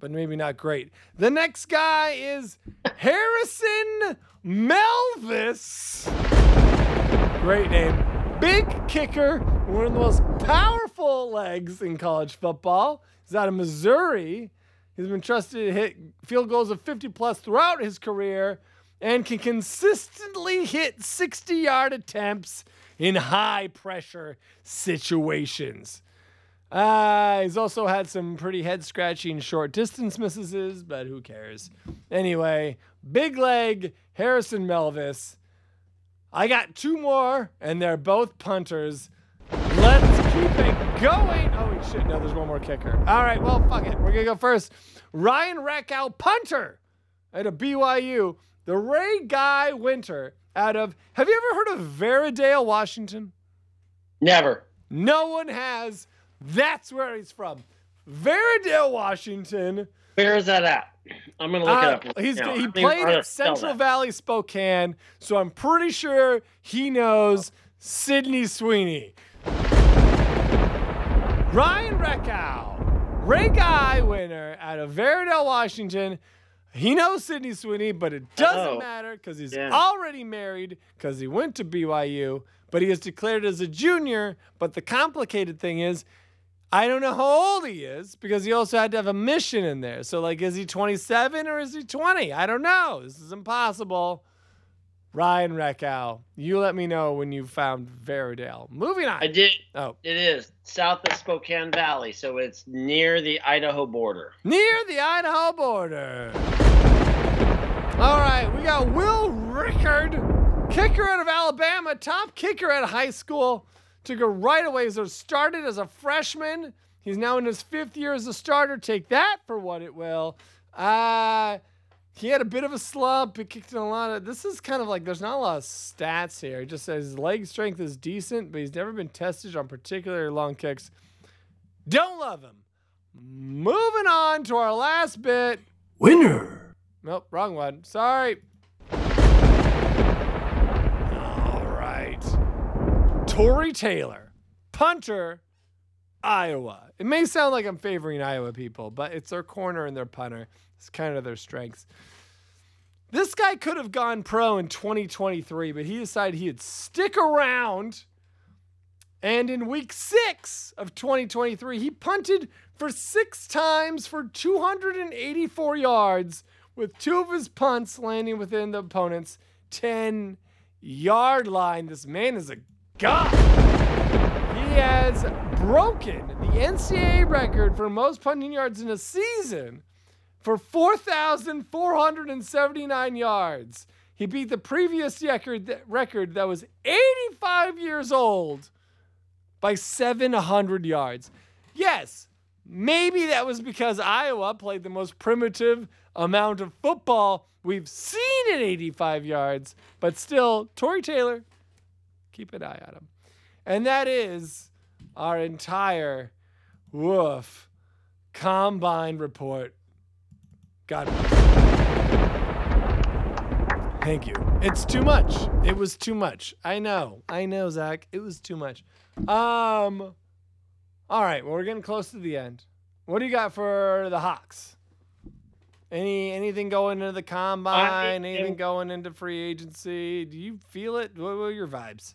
but maybe not great. The next guy is Harrison Mevis. Great name. Big kicker, one of the most powerful legs in college football. He's out of Missouri. He's been trusted to hit field goals of 50 plus throughout his career and can consistently hit 60 yard attempts in high pressure situations. Uh, he's also had some pretty head scratching short distance misses, but who cares? Anyway, big leg, Harrison Mevis. I got two more, and they're both punters. Let's keep it going. Oh, shit. No, there's one more kicker. All right, well, fuck it. We're going to go first. Ryan Rehkow, punter at a BYU. The Ray Guy Winter out of, have you ever heard of Veradale, Washington? Never. No one has. That's where he's from. Veradale, Washington. Where is that at? I'm gonna look Uh, it up. he's now. He don't even know played at Central. Valley Spokane, so I'm pretty sure he knows Sydney Sweeney. Ryan Rehkow, Ray Guy winner out of Veradale, Washington. He knows Sydney Sweeney, but it doesn't Oh. matter because he's Yeah. already married because he went to BYU, but he is declared as a junior. But the complicated thing is, I don't know how old he is because he also had to have a mission in there. So, like, is he 27 or is he 20? I don't know. This is impossible. Ryan Rehkow, you let me know when you found Veradale. Moving on. I did. oh, It is south of Spokane Valley, so it's near the Idaho border. near the Idaho border. All right, we got Will Reichard, kicker out of Alabama, top kicker at high school. Took it right away. So started as a freshman. He's now in his fifth year as a starter. Take that for what it will. Uh, he had a bit of a slump. He kicked in a lot of. This is kind of like there's not a lot of stats here. It just says his leg strength is decent, but he's never been tested on particularly long kicks. Don't love him. Moving on to our last bit. Winner. Nope, wrong one. Sorry. All right. Tory Taylor, punter, Iowa. It may sound like I'm favoring Iowa people, but it's their corner and their punter. It's kind of their strengths. This guy could have gone pro in 2023, but he decided he'd stick around. And in week six of 2023, he punted for six times for 284 yards, with two of his punts landing within the opponent's 10 yard line. This man is a god. He has broken the NCAA record for most punting yards in a season for 4,479 yards. He beat the previous record, record that was 85 years old by 700 yards. Yes, maybe that was because Iowa played the most primitive amount of football we've seen at 85 yards, but still, Tory Taylor, keep an eye on him. And that is our entire woof combine report. God bless. Thank you. It's too much. It was too much. I know. I know, Zach. It was too much. Um. All right. Well, we're getting close to the end. What do you got for the Hawks? Any anything going into the combine? anything going into free agency? Do you feel it? What were your vibes?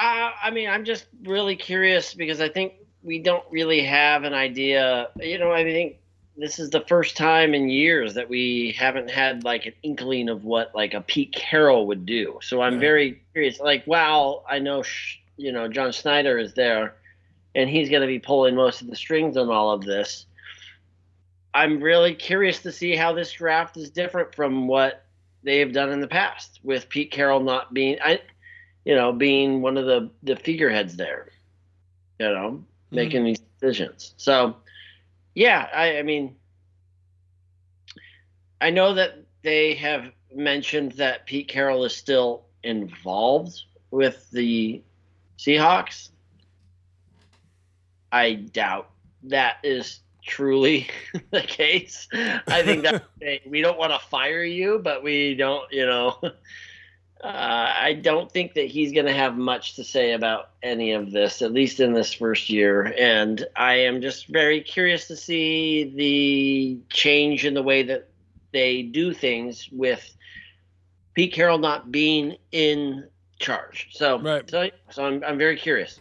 Uh, I mean, I'm just really curious because I think we don't really have an idea. You know, I think this is the first time in years that we haven't had like an inkling of what like a Pete Carroll would do. So I'm very curious. Like, wow, I know, sh- you know, John Schneider is there, and he's going to be pulling most of the strings on all of this. I'm really curious to see how this draft is different from what they have done in the past with Pete Carroll not being I you know, being one of the the figureheads there. You know, hmm. making these decisions. So yeah, I, I mean I know that they have mentioned that Pete Carroll is still involved with the Seahawks. I doubt that is truly <laughs> the case. I think that <laughs> we don't want to fire you, but we don't, you know. <laughs> Uh, I don't think that he's going to have much to say about any of this, at least in this first year. And I am just very curious to see the change in the way that they do things with Pete Carroll not being in charge. So, Right. so, so I'm, I'm very curious.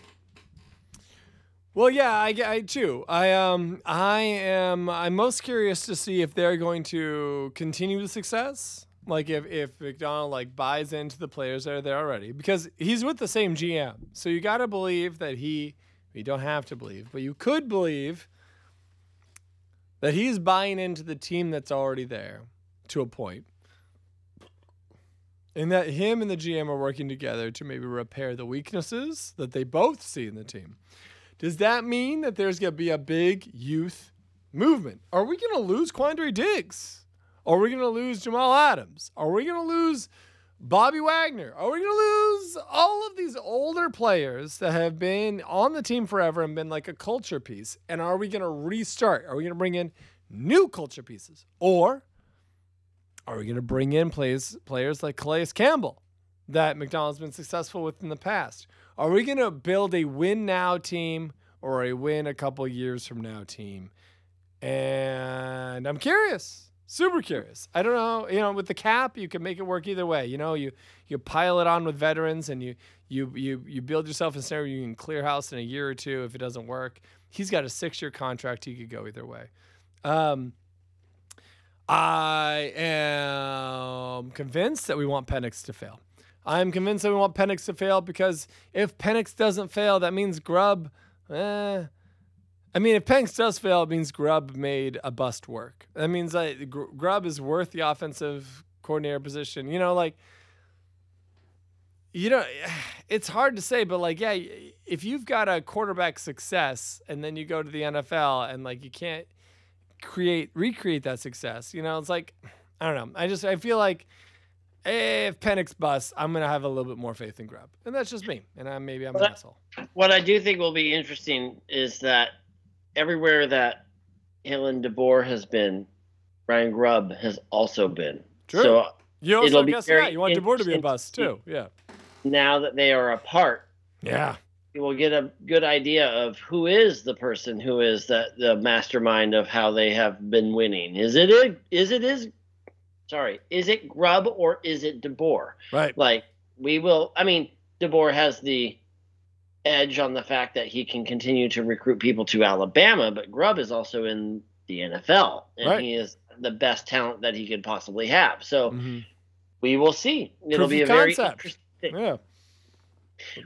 Well, yeah, I, I too. I um I am I'm most curious to see if they're going to continue the success. Like if if Macdonald like buys into the players that are there already because he's with the same GM. So you got to believe that he you don't have to believe, but you could believe that he's buying into the team that's already there to a. And that him and the GM are working together to maybe repair the weaknesses that they both see in the team. Does that mean that there's going to be a big youth movement? Are we going to lose Quandre Diggs? Are we going to lose Jamal Adams? Are we going to lose Bobby Wagner? Are we going to lose all of these older players that have been on the team forever and been like a culture piece? And are we going to restart? Are we going to bring in new culture pieces? Or are we going to bring in players, players like Calais Campbell that Macdonald's been successful with in the past? Are we going to build a win now team or a win a couple years from now team? And I'm curious, super curious. I don't know, you know, with the cap, you can make it work either way. You know, you you pile it on with veterans and you you you you build yourself a scenario you can clear house in a year or two if it doesn't work. He's got a 6-year contract, he could go either way. Um I am convinced that we want Penix to fail. I'm convinced that we want Penix to fail because if Penix doesn't fail, that means Grubb. Eh. I mean, if Penix does fail, it means Grubb made a bust work. That means that Gr- Grubb is worth the offensive coordinator position. You know, like, you know, <sighs> it's hard to say, but like, yeah, if you've got a quarterback success and then you go to the NFL and like you can't create recreate that success, you know, it's like, I don't know. I just I feel like if Penix busts, I'm gonna have a little bit more faith in Grubb, and that's just me. And I maybe I'm an But- asshole. What I do think will be interesting is that everywhere that Kalen DeBoer has been, Ryan Grubb has also been. True. So You also it'll be guess very yeah, you want DeBoer to be a bust too. Yeah. now that they are apart, Yeah. you will get a good idea of who is the person who is the, the mastermind of how they have been winning. Is it a, is it is sorry, is it Grubb or is it DeBoer? Right. Like we will I mean, DeBoer has the edge on the fact that he can continue to recruit people to Alabama, but Grubb is also in the NFL and Right. he is the best talent that he could possibly have. So Mhm. we will see. It'll Proof be a of very concept. interesting Yeah.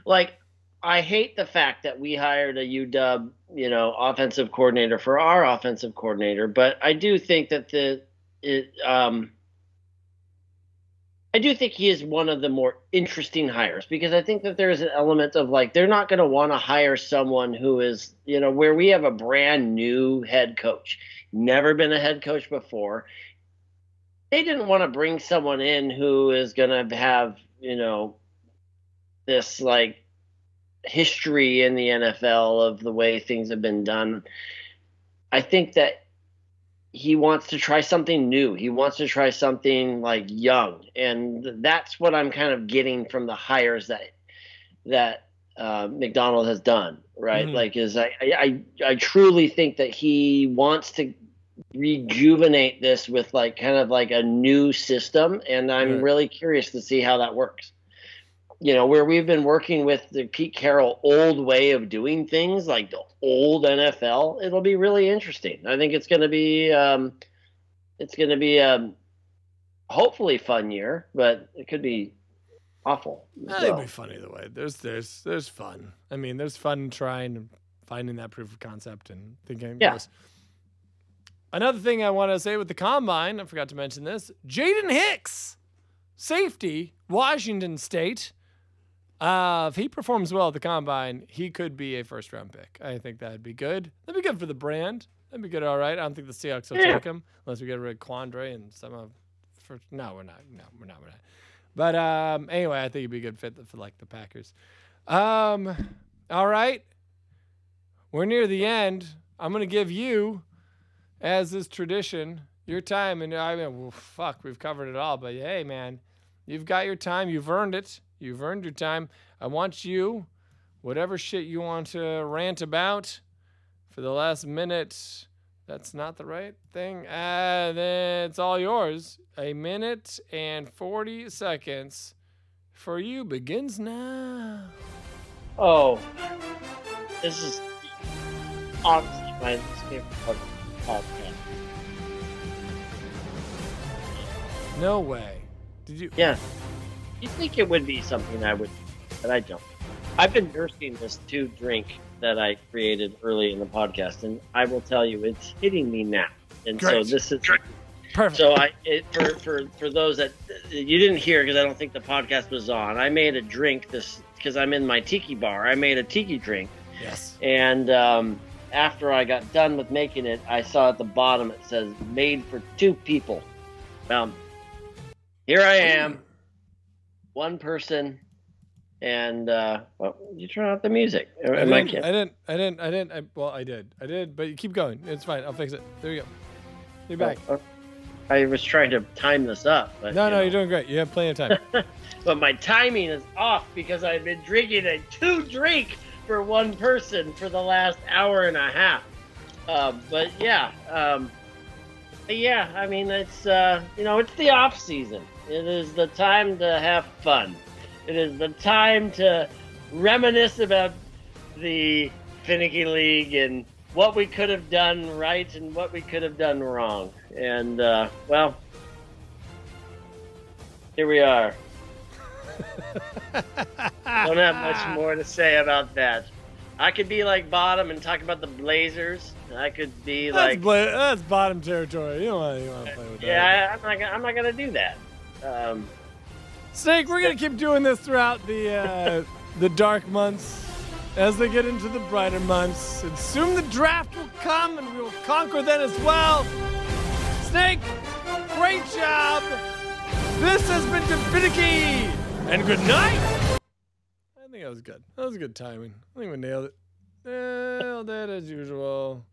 like I hate the fact that we hired a UW, you know, offensive coordinator for our offensive coordinator, but I do think that the it um I do think he is one of the more interesting hires because I think that there is an element of like they're not going to want to hire someone who is, you know, where we have a brand new head coach, never been a head coach before. They didn't want to bring someone in who is going to have, you know, this like history in the NFL of the way things have been done. I think that he wants to try something new. He wants to try something like young, and that's what I'm kind of getting from the hires that that uh, Macdonald has done. Right, Mhm. like is I, I I truly think that he wants to rejuvenate this with like kind of like a new system, and I'm Right. really curious to see how that works you know, where we've been working with the Pete Carroll old way of doing things, like the old NFL, it'll be really interesting. I think it's going to be, um, it's going to be a hopefully fun year, but it could be awful. as It'll be fun either way. There's there's there's fun. I mean, there's fun trying and finding that proof of concept and thinking. Yeah. yes. Another thing I want to say with the combine, I forgot to mention this. Jaden Hicks, safety, Washington State. Uh, if he performs well at the combine, he could be a first round pick. I think that'd be good. That'd be good for the brand. That'd be good. All right. I don't think the Seahawks will Yeah. take him unless we get rid of Quandre and some of. For, no, we're not. No, we're not. We're not. But um, anyway, I think he'd be a good fit for like the Packers. Um, all right, we're near the end. I'm gonna give you as is tradition, your time, and I mean, well, fuck, we've covered it all, but hey, man, you've got your time. You've earned it. You've earned your time. I want you, whatever shit you want to rant about for the last minute. That's not the right thing. Uh, then it's all yours. A minute and 40 seconds for you begins now. Oh, this is honestly my favorite part of the podcast. No way. Did you? Yeah. You think it would be something I would, but I don't. I've been nursing this two drink that I created early in the podcast, and I will tell you, it's hitting me now. And so this is Perfect. so I it, for for for those that you didn't hear because I don't think the podcast was on. I made a drink this because I'm in my tiki bar. I made a tiki drink, yes. and um, after I got done with making it, I saw at the bottom it says "made for two people." Well, here I am, one person, and uh, well, you turn off the music. I didn't? I didn't. I didn't. I didn't. I, well, I did. I did. But you keep going. It's fine. I'll fix it. There you go. You're back. Oh, I was trying to time this up, but No, you no, know. you're doing great. You have plenty of time. <laughs> but my timing is off because I've been drinking a two drink for one person for the last hour and a half. Um, but yeah, um, yeah. I mean, it's uh, you know, it's the off season. It is the time to have fun. It is the time to reminisce about the Phinnecky league and what we could have done right and what we could have done wrong. And uh, well, here we are. <laughs> Don't have much more to say about that. I could be like bottom and talk about the Blazers. I could be That's, like, bla- that's bottom territory. You don't want to play with that. yeah, I, I'm not. I'm not gonna do that. Um, Snake, we're gonna keep doing this throughout the uh, <laughs> the dark months. As they get into the brighter months, and soon the draft will come, and we will conquer then as well. Snake, great job. This has been Davidicky, and good night. I think that was good. That was good timing. I think we nailed it. Nailed it as usual.